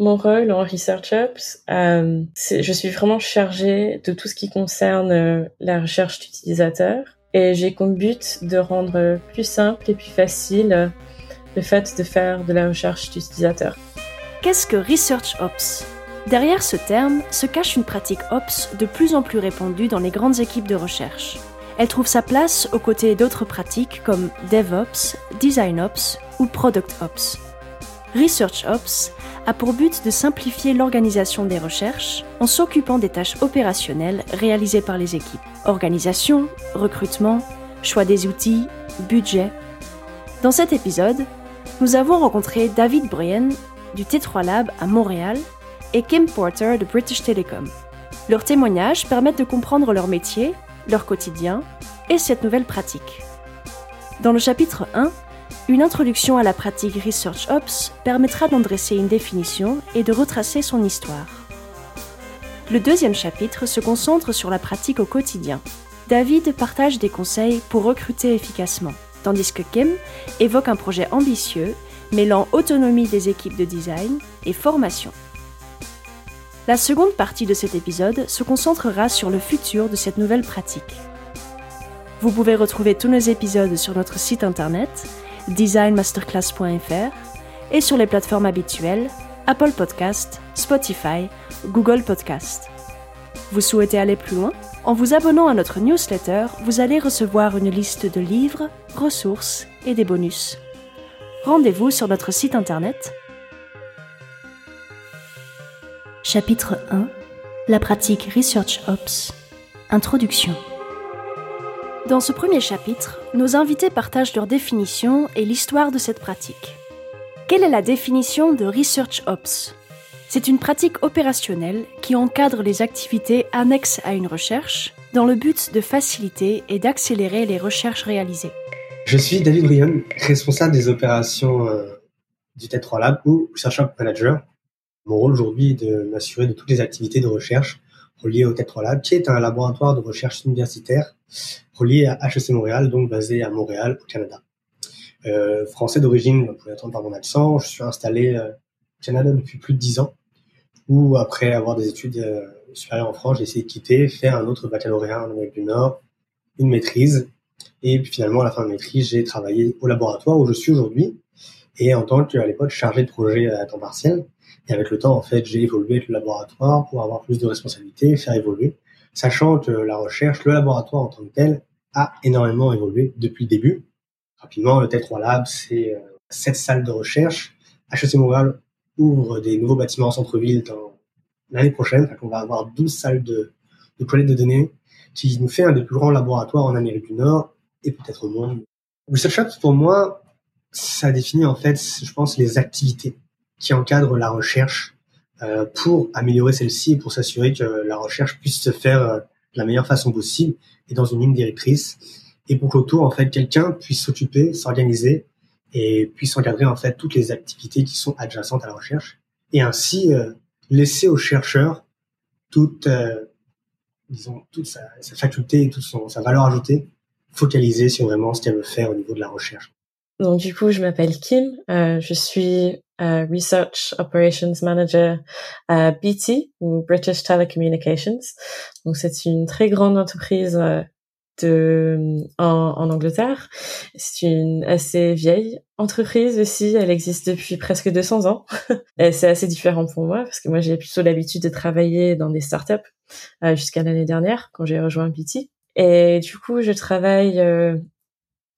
mon rôle en Research Ops, euh, je suis vraiment chargée de tout ce qui concerne euh, la recherche d'utilisateurs et j'ai comme but de rendre plus simple et plus facile euh, le fait de faire de la recherche d'utilisateurs. Qu'est-ce que Research Ops? Derrière ce terme se cache une pratique Ops de plus en plus répandue dans les grandes équipes de recherche. Elle trouve sa place aux côtés d'autres pratiques comme DevOps, DesignOps ou Product Ops. Research Ops a pour but de simplifier l'organisation des recherches en s'occupant des tâches opérationnelles réalisées par les équipes. Organisation, recrutement, choix des outils, budget. Dans cet épisode, nous avons rencontré David Bryan du T3 Lab à Montréal et Kim Porter de British Telecom. Leurs témoignages permettent de comprendre leur métier, leur quotidien et cette nouvelle pratique. Dans le chapitre 1, une introduction à la pratique Research Ops permettra d'en dresser une définition et de retracer son histoire. Le deuxième chapitre se concentre sur la pratique au quotidien. David partage des conseils pour recruter efficacement, tandis que Kim évoque un projet ambitieux mêlant autonomie des équipes de design et formation. La seconde partie de cet épisode se concentrera sur le futur de cette nouvelle pratique. Vous pouvez retrouver tous nos épisodes sur notre site internet designmasterclass.fr et sur les plateformes habituelles Apple Podcast, Spotify, Google Podcast. Vous souhaitez aller plus loin? En vous abonnant à notre newsletter, vous allez recevoir une liste de livres, ressources et des bonus. Rendez-vous sur notre site internet. Chapitre 1 La pratique Research Ops Introduction dans ce premier chapitre, nos invités partagent leur définition et l'histoire de cette pratique. Quelle est la définition de Research Ops? C'est une pratique opérationnelle qui encadre les activités annexes à une recherche dans le but de faciliter et d'accélérer les recherches réalisées. Je suis David Brion, responsable des opérations euh, du T3 Lab ou Research Manager. Mon rôle aujourd'hui est de m'assurer de toutes les activités de recherche reliées au T3 Lab, qui est un laboratoire de recherche universitaire relié à HEC Montréal, donc basé à Montréal, au Canada. Euh, français d'origine, vous pouvez entendre par mon accent, je suis installé euh, au Canada depuis plus de dix ans, où après avoir des études euh, supérieures en France, j'ai essayé de quitter, faire un autre baccalauréat en Amérique du Nord, une maîtrise, et puis finalement à la fin de la maîtrise, j'ai travaillé au laboratoire où je suis aujourd'hui, et en tant qu'à l'époque chargé de projet à temps partiel. Et avec le temps, en fait, j'ai évolué avec le laboratoire pour avoir plus de responsabilités, faire évoluer sachant que la recherche, le laboratoire en tant que tel, a énormément évolué depuis le début. Rapidement, le T3 Lab, c'est euh, sept salles de recherche. HEC Montréal ouvre des nouveaux bâtiments en centre-ville l'année prochaine. On va avoir 12 salles de, de collecte de données, qui nous fait un des plus grands laboratoires en Amérique du Nord et peut-être au monde. Research Labs, pour moi, ça définit en fait, je pense, les activités qui encadrent la recherche euh, pour améliorer celle-ci et pour s'assurer que la recherche puisse se faire euh, de la meilleure façon possible et dans une ligne directrice et pour qu'autour en fait quelqu'un puisse s'occuper, s'organiser et puisse encadrer en fait toutes les activités qui sont adjacentes à la recherche et ainsi euh, laisser aux chercheurs toute disons toute sa, sa, faculté et toute son, sa valeur ajoutée focalisée sur vraiment ce qu'elle veut faire au niveau de la recherche. Donc du coup, je m'appelle Kim, euh, je suis euh, Research Operations Manager à BT ou British Telecommunications. Donc c'est une très grande entreprise euh, de en, en Angleterre. C'est une assez vieille entreprise aussi. Elle existe depuis presque 200 ans. Et c'est assez différent pour moi parce que moi j'ai plutôt l'habitude de travailler dans des startups euh, jusqu'à l'année dernière quand j'ai rejoint BT. Et du coup, je travaille euh,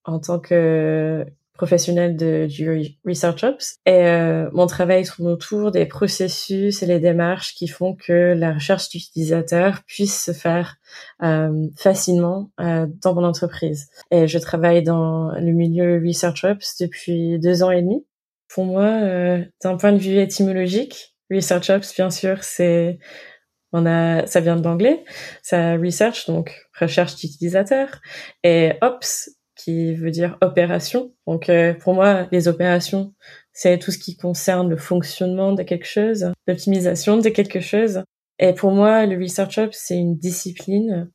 en tant que professionnel de, du Research Ops. Et euh, mon travail tourne autour des processus et les démarches qui font que la recherche d'utilisateurs puisse se faire euh, facilement euh, dans mon entreprise. Et je travaille dans le milieu Research Ops depuis deux ans et demi. Pour moi, euh, d'un point de vue étymologique, Research Ops, bien sûr, c'est on a, ça vient de l'anglais, ça research donc recherche d'utilisateurs et ops qui veut dire opération. Donc euh, pour moi, les opérations, c'est tout ce qui concerne le fonctionnement de quelque chose, l'optimisation de quelque chose. Et pour moi, le Research Ops, c'est une discipline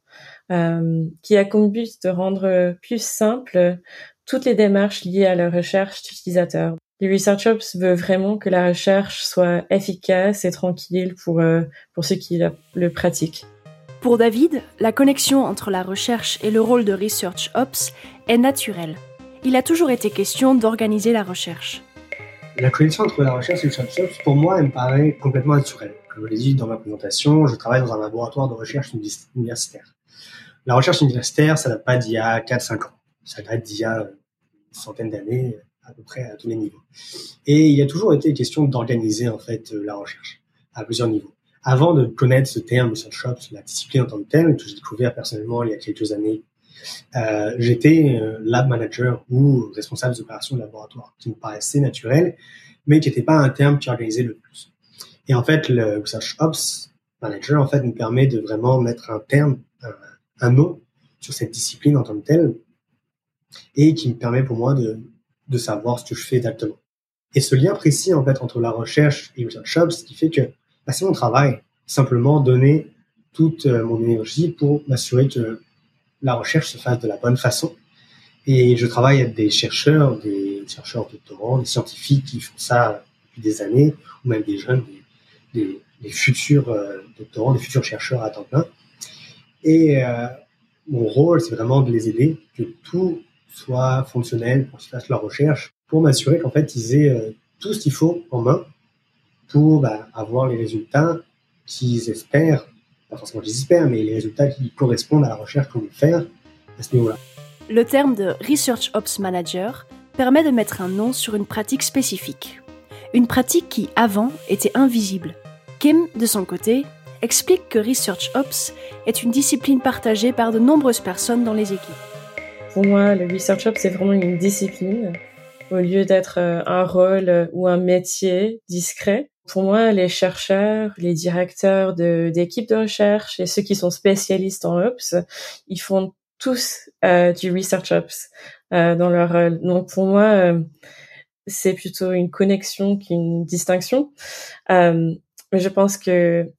euh, qui a comme but de rendre plus simple toutes les démarches liées à la recherche d'utilisateurs. les Research Ops veut vraiment que la recherche soit efficace et tranquille pour, euh, pour ceux qui le pratiquent. Pour David, la connexion entre la recherche et le rôle de Research Ops est naturelle. Il a toujours été question d'organiser la recherche. La connexion entre la recherche et le Ops, pour moi, elle me paraît complètement naturelle. Comme je l'ai dit dans ma présentation, je travaille dans un laboratoire de recherche universitaire. La recherche universitaire, ça date pas d'il y a 4-5 ans. Ça date d'il y a une centaine d'années, à peu près à tous les niveaux. Et il a toujours été question d'organiser en fait euh, la recherche à plusieurs niveaux. Avant de connaître ce terme research ops, la discipline en tant que telle, que j'ai découvert personnellement il y a quelques années, euh, j'étais euh, lab manager ou responsable des opérations de laboratoire, qui me paraissait naturel, mais qui n'était pas un terme qui organisait le plus. Et en fait, le research ops manager en fait nous permet de vraiment mettre un terme, un, un nom sur cette discipline en tant que telle, et qui me permet pour moi de savoir ce que je fais exactement. Et ce lien précis en fait entre la recherche et le research ce qui fait que bah, c'est mon travail, simplement donner toute euh, mon énergie pour m'assurer que la recherche se fasse de la bonne façon. Et je travaille avec des chercheurs, des chercheurs doctorants, des scientifiques qui font ça depuis des années, ou même des jeunes, des, futurs euh, doctorants, des futurs chercheurs à temps plein. Et euh, mon rôle, c'est vraiment de les aider, que tout soit fonctionnel pour qu'ils fassent leur recherche, pour m'assurer qu'en fait, ils aient euh, tout ce qu'il faut en main pour bah, avoir les résultats qu'ils espèrent, pas forcément qu'ils espèrent, mais les résultats qui correspondent à la recherche qu'on veut faire à ce niveau-là. Le terme de Research Ops Manager permet de mettre un nom sur une pratique spécifique. Une pratique qui, avant, était invisible. Kim, de son côté, explique que Research Ops est une discipline partagée par de nombreuses personnes dans les équipes. Pour moi, le Research Ops, c'est vraiment une discipline au lieu d'être euh, un rôle ou un métier discret. Pour moi, les chercheurs, les directeurs d'équipes de, recherche et ceux qui sont spécialistes en Ops, ils font tous euh, du Research Ops dans leur rôle. Donc pour moi, c'est plutôt une connexion qu'une distinction. mais je pense que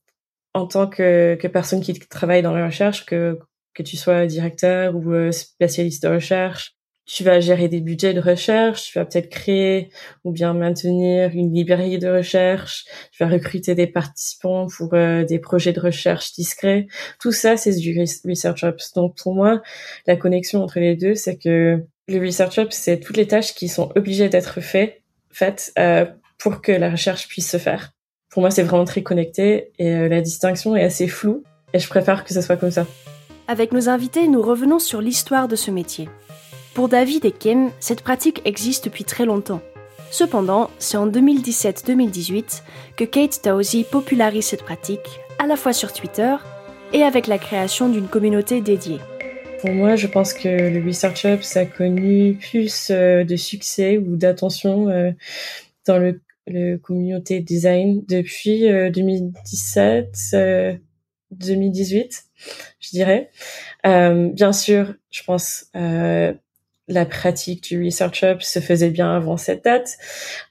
en tant que, que personne qui travaille dans la recherche, que que tu sois directeur ou euh, spécialiste de recherche, tu vas gérer des budgets de recherche, tu vas peut-être créer ou bien maintenir une librairie de recherche, tu vas recruter des participants pour euh, des projets de recherche discrets. Tout ça, c'est du Research Ops. Donc pour moi, la connexion entre les deux, c'est que le Research Ops, c'est toutes les tâches qui sont obligées d'être faites, faites euh, pour que la recherche puisse se faire. Pour moi, c'est vraiment très connecté et la distinction est assez floue et je préfère que ce soit comme ça. Avec nos invités, nous revenons sur l'histoire de ce métier. Pour David et Kim, cette pratique existe depuis très longtemps. Cependant, c'est en 2017-2018 que Kate Towsey popularise cette pratique, à la fois sur Twitter et avec la création d'une communauté dédiée. Pour moi, je pense que le Research a connu plus euh, de succès ou d'attention euh, dans le, communauté design depuis 2017 euh, 2018, je dirais. Bien sûr, je pense la pratique du Research Hub se faisait bien avant cette date.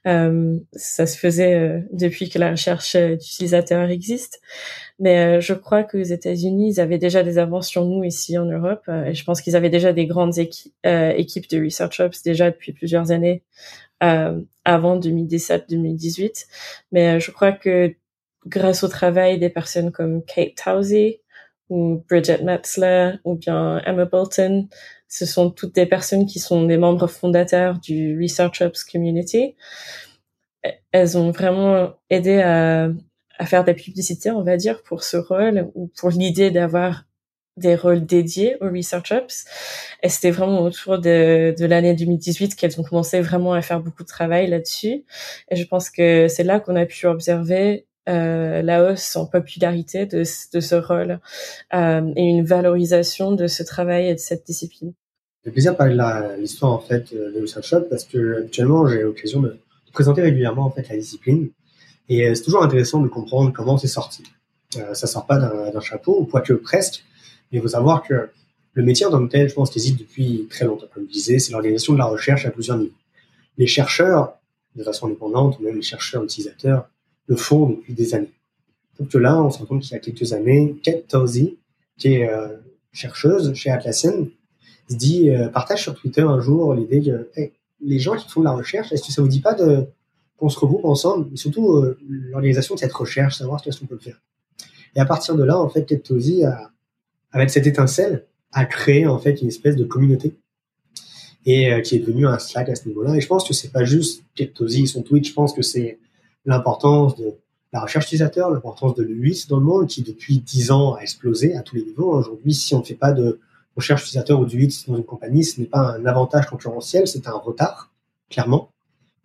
Euh, ça se faisait euh, depuis que la recherche d'utilisateurs existe. Mais euh, je crois qu'aux États-Unis, ils avaient déjà des avances sur nous ici en Europe. Euh, et je pense qu'ils avaient déjà des grandes équipes de Research Hubs déjà depuis plusieurs années avant 2017-2018. Mais je crois que grâce au travail des personnes comme Kate Towsey ou Bridget Metzler ou bien Emma Bolton. Ce sont toutes des personnes qui sont des membres fondateurs du Research Ops Community. Elles ont vraiment aidé à, à faire de la publicité, on va dire, pour ce rôle ou pour l'idée d'avoir des rôles dédiés au Research Ops. Et c'était vraiment autour de, de l'année 2018 qu'elles ont commencé vraiment à faire beaucoup de travail là-dessus. Et je pense que c'est là qu'on a pu observer euh, la hausse en popularité de, ce rôle euh, et une valorisation de ce travail et de cette discipline. C'est plaisir de parler de l'histoire en fait de Research Hub parce que actuellement j'ai l'occasion de, présenter régulièrement en fait la discipline et euh, c'est toujours intéressant de comprendre comment c'est sorti. Euh, ça sort pas d'un chapeau ou quoique presque, mais il faut savoir que le métier en tant que tel, je pense, existe depuis très longtemps. Comme je disais, c'est l'organisation de la recherche à plusieurs niveaux. Les chercheurs, de façon indépendante, ou même les chercheurs utilisateurs, le font depuis des années. Donc là, on se rend compte qu'il y a quelques années, Kate Towsey, qui est euh, chercheuse chez Atlassian, se dit, euh, partage sur Twitter un jour l'idée que, les gens qui font de la recherche, est-ce que ça vous dit pas de qu'on se regroupe ensemble, et surtout euh, l'organisation de cette recherche, savoir ce qu'on peut faire. Et à partir de là, en fait, Kettosi a, avec cette étincelle, a créé en fait une espèce de communauté et qui est devenu un Slack à ce niveau-là. Et je pense que c'est pas juste Kettosi, son tweet, je pense que c'est l'importance de la recherche utilisateur, l'importance de l'UX dans le monde qui depuis dix ans a explosé à tous les niveaux. Aujourd'hui, si on ne fait pas de recherche utilisateur ou du UX dans une compagnie, ce n'est pas un avantage concurrentiel, c'est un retard, clairement,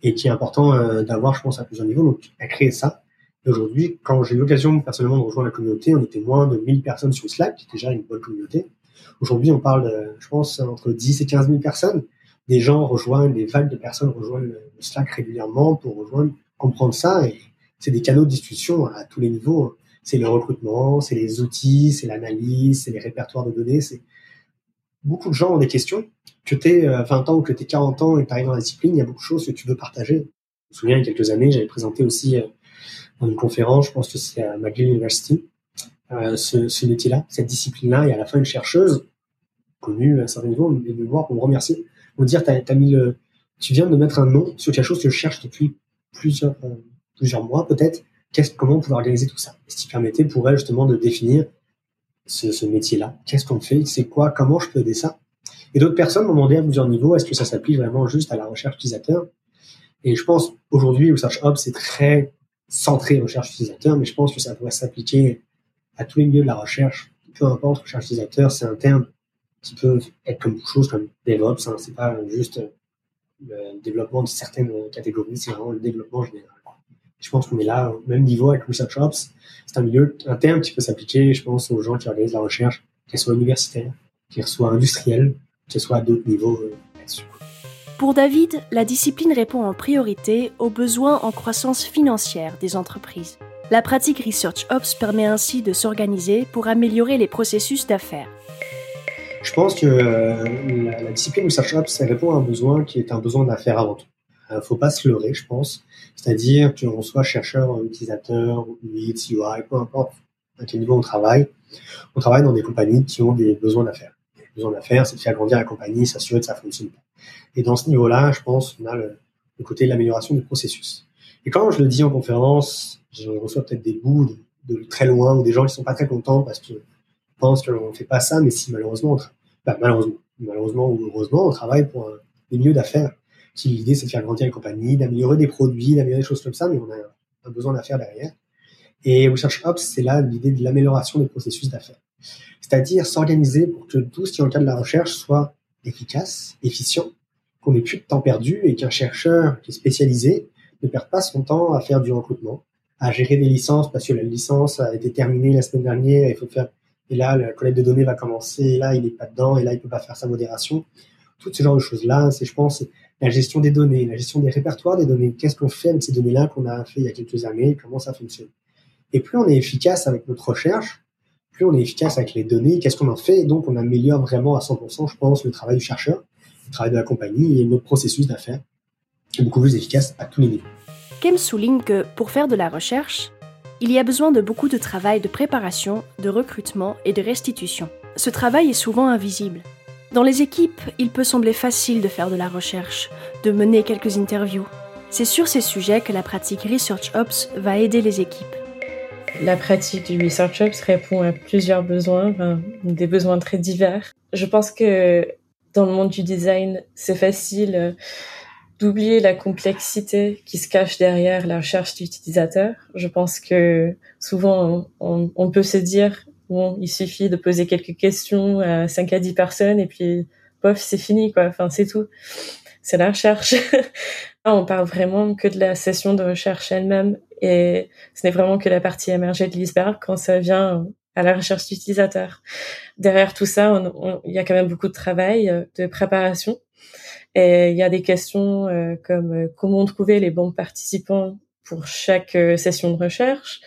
et qui est important euh, d'avoir, je pense, à plusieurs niveaux. Donc, à créer ça. Aujourd'hui, quand j'ai eu l'occasion personnellement de rejoindre la communauté, on était moins de 1000 personnes sur Slack, qui est déjà une bonne communauté. Aujourd'hui, on parle, de, je pense, entre 10 et 15 000 personnes. Des gens rejoignent, des vagues de personnes rejoignent le Slack régulièrement pour rejoindre, comprendre ça. Et c'est des canaux de discussion à tous les niveaux. C'est le recrutement, c'est les outils, c'est l'analyse, c'est les répertoires de données. C'est beaucoup de gens ont des questions. Que tu aies 20 ans ou que tu aies 40 ans et que tu arrives dans la discipline, il y a beaucoup de choses que tu veux partager. Je me souviens, il y a quelques années, j'avais présenté aussi euh, dans une conférence, je pense que c'est à McGill University, euh, ce, métier-là, cette discipline-là, et à la fin, une chercheuse connue à un certain niveau me voir pour me remercier, me dire, t'as, as le, tu viens de mettre un nom sur quelque chose que je cherche depuis plusieurs, euh, plusieurs mois peut-être. Comment on pouvait organiser tout ça? Ce qui permettait pour elle justement de définir ce, métier-là? Qu'est-ce qu'on fait? C'est quoi? Comment je peux aider ça? Et d'autres personnes m'ont demandé à plusieurs niveaux est-ce que ça s'applique vraiment juste à la recherche utilisateur Et je pense aujourd'hui, le Search Hub, c'est très centré recherche utilisateur, mais je pense que ça pourrait s'appliquer à tous les milieux de la recherche. Peu importe, recherche utilisateur, c'est un terme qui peut être comme de choses comme DevOps. Hein, c'est pas juste le développement de certaines catégories, c'est vraiment le développement général. Je pense qu'on est là au même niveau avec Research Ops. C'est un milieu, un terme qui peut s'appliquer, je pense, aux gens qui organisent la recherche, qu'elle soit universitaire, qu'elle soit industrielle, qu'elle soit à d'autres niveaux euh. Pour David, la discipline répond en priorité aux besoins en croissance financière des entreprises. La pratique Research Ops permet ainsi de s'organiser pour améliorer les processus d'affaires. Je pense que euh, la, la, discipline Research Ops ça répond à un besoin qui est un besoin d'affaires avant tout. Il ne faut pas se leurrer, je pense. C'est-à-dire qu'on soit chercheur, utilisateur, UX, UI, peu importe à quel niveau on travaille, on travaille dans des compagnies qui ont des besoins d'affaires. Les besoins d'affaires, c'est de faire grandir la compagnie, s'assurer que ça fonctionne. Et dans ce niveau-là, je pense qu'on a le, le côté de l'amélioration du processus. Et quand je le dis en conférence, je reçois peut-être des bouts de, de, très loin ou des gens qui sont pas très contents parce qu'ils qu'on ne fait pas ça, mais si malheureusement, bah, malheureusement, malheureusement ou heureusement, on travaille pour un, des milieux d'affaires si l'idée c'est de faire grandir les compagnies, d'améliorer des produits, d'améliorer des choses comme ça, mais on a un besoin d'affaires derrière. Et Research Ops, c'est là l'idée de l'amélioration des processus d'affaires. C'est-à-dire s'organiser pour que tout ce qui est en cas de la recherche soit efficace, efficient, qu'on n'ait plus de temps perdu et qu'un chercheur qui est spécialisé ne perde pas son temps à faire du recrutement, à gérer des licences parce que la licence a été terminée la semaine dernière, il faut faire, et là, la collecte de données va commencer, et là, il n'est pas dedans, et là, il peut pas faire sa modération. Toutes ces genres de choses-là, c'est, je pense, la gestion des données, la gestion des répertoires des données. Qu'est-ce qu'on fait avec ces données-là qu'on a fait il y a quelques années? Comment ça fonctionne? Et plus on est efficace avec notre recherche, plus on est efficace avec les données. Qu'est-ce qu'on en fait? Et donc, on améliore vraiment à 100%, je pense, le travail du chercheur, le travail de la compagnie et notre processus d'affaires est beaucoup plus efficace à tous les niveaux. Kem souligne que pour faire de la recherche, il y a besoin de beaucoup de travail de préparation, de recrutement et de restitution. Ce travail est souvent invisible. Dans les équipes, il peut sembler facile de faire de la recherche, de mener quelques interviews. C'est sur ces sujets que la pratique Research Ops va aider les équipes. La pratique du Research Ops répond à plusieurs besoins, des besoins très divers. Je pense que dans le monde du design, c'est facile euh, d'oublier la complexité qui se cache derrière la recherche d'utilisateur. Je pense que souvent on, peut se dire bon, il suffit de poser quelques questions à 5 à 10 personnes et puis, pof, c'est fini, quoi. Enfin, c'est tout. C'est la recherche. on parle vraiment que de la session de recherche elle-même et ce n'est vraiment que la partie émergée de l'iceberg quand ça vient à la recherche d'utilisateurs. Derrière tout ça, il y a quand même beaucoup de travail, euh, de préparation. Et il y a des questions euh, comme euh, comment trouver les bons participants pour chaque session de recherche,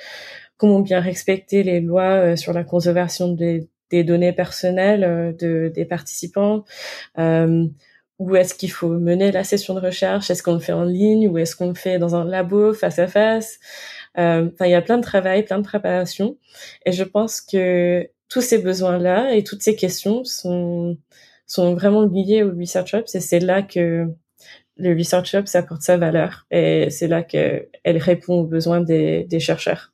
comment bien respecter les lois euh, sur la conservation des, des données personnelles euh, de, des participants. Euh, où est-ce qu'il faut mener la session de recherche Est-ce qu'on le fait en ligne ou est-ce qu'on le fait dans un labo face à face euh, Enfin, il y a plein de travail, plein de préparation, et je pense que tous ces besoins-là et toutes ces questions sont sont vraiment liés au research ops et c'est là que le Research Hub, ça apporte sa valeur et c'est là qu'elle répond aux besoins des, chercheurs.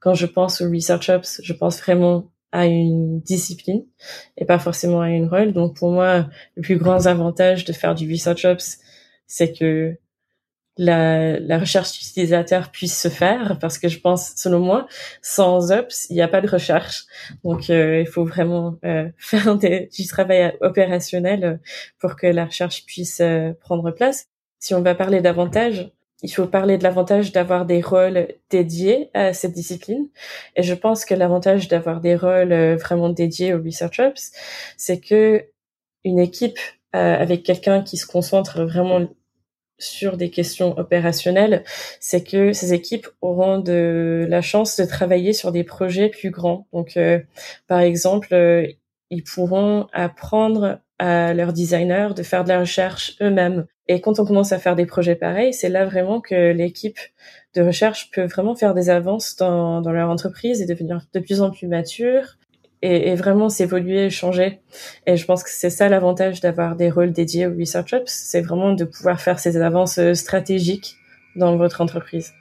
Quand je pense au Research Hubs, je pense vraiment à une discipline et pas forcément à une rôle. Donc pour moi, le plus grand avantage de faire du Research Hubs, c'est que la, la recherche utilisateur puisse se faire parce que je pense, selon moi, sans Ops, il n'y a pas de recherche. Donc, euh, il faut vraiment euh, faire du travail opérationnel pour que la recherche puisse euh, prendre place. Si on va parler davantage, il faut parler de l'avantage d'avoir des rôles dédiés à cette discipline. Et je pense que l'avantage d'avoir des rôles vraiment dédiés aux Research Ops, c'est que une équipe avec quelqu'un qui se concentre vraiment sur des questions opérationnelles, c'est que ces équipes auront de la chance de travailler sur des projets plus grands. Donc, euh, par exemple, euh, ils pourront apprendre à leurs designers de faire de la recherche eux-mêmes. Et quand on commence à faire des projets pareils, c'est là vraiment que l'équipe de recherche peut vraiment faire des avances dans, dans leur entreprise et devenir de plus en plus mature et, vraiment s'évoluer, changer. Et je pense que c'est ça l'avantage d'avoir des rôles dédiés aux Research Ops, c'est vraiment de pouvoir faire ces avances stratégiques dans votre entreprise.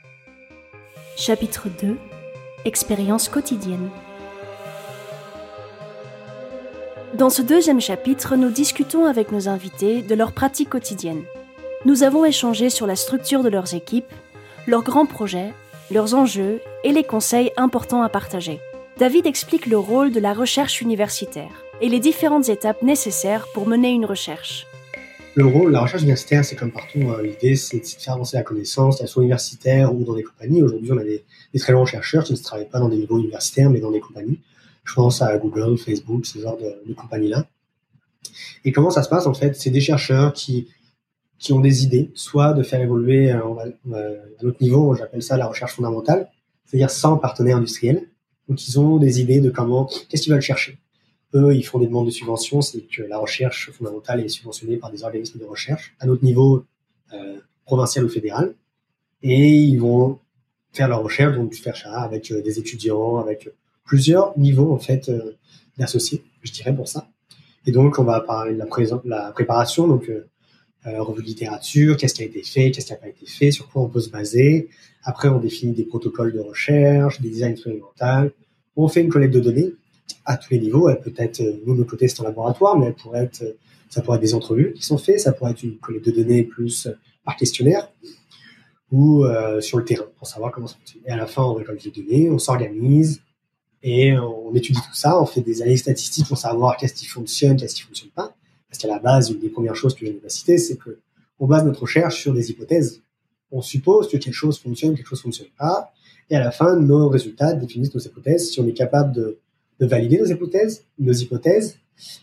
Chapitre 2 Expérience quotidienne. Dans ce deuxième chapitre, nous discutons avec nos invités de leurs pratiques quotidiennes. Nous avons échangé sur la structure de leurs équipes, leurs grands projets, leurs enjeux et les conseils importants à partager. David explique le rôle de la recherche universitaire et les différentes étapes nécessaires pour mener une recherche. Le rôle, la recherche universitaire, c'est comme partout, euh, l'idée c'est de faire avancer la connaissance, qu'elle soit universitaire ou dans des compagnies. Aujourd'hui, on a des, très longs chercheurs qui ne travaillent pas dans des niveaux universitaires, mais dans des compagnies. Je pense à Google, Facebook, ce genre de, compagnies-là. Et comment ça se passe en fait? C'est des chercheurs qui, qui ont des idées, soit de faire évoluer euh, euh, à notre niveau, j'appelle ça la recherche fondamentale, c'est-à-dire sans partenaire industriel, donc, ils ont des idées de comment, qu'est-ce qu'ils veulent chercher. Eux, ils font des demandes de subventions, c'est que la recherche fondamentale est subventionnée par des organismes de recherche à notre niveau euh, provincial ou fédéral. Et ils vont faire leur recherche, donc faire ça avec euh, des étudiants, avec plusieurs niveaux en fait euh, d'associés, je dirais pour ça. Et donc, on va parler de la, la préparation, donc euh, revue de littérature, qu'est-ce qui a été fait, qu'est-ce qui n'a pas été fait, sur quoi on peut se baser. Après, on définit des protocoles de recherche, des designs expérimentaux, on fait une collecte de données à tous les niveaux. Elle peut être, euh, nous, notre côté, c'est en laboratoire, mais elle pourrait être, euh, ça pourrait être des entrevues qui sont faites, ça pourrait être une collecte de données plus euh, par questionnaire ou sur le terrain pour savoir comment ça fonctionne. Et à la fin, on récolte les données, on s'organise et on étudie tout ça, on fait des analyses statistiques pour savoir qu'est-ce qui fonctionne, qu'est-ce qui fonctionne pas. Parce qu'à la base, une des premières choses que je vais citer, c'est que on base notre recherche sur des hypothèses. On suppose que quelque chose fonctionne, quelque chose fonctionne pas, et à la fin, nos résultats définissent nos hypothèses. Si on est capable de, de valider nos hypothèses, nos hypothèses,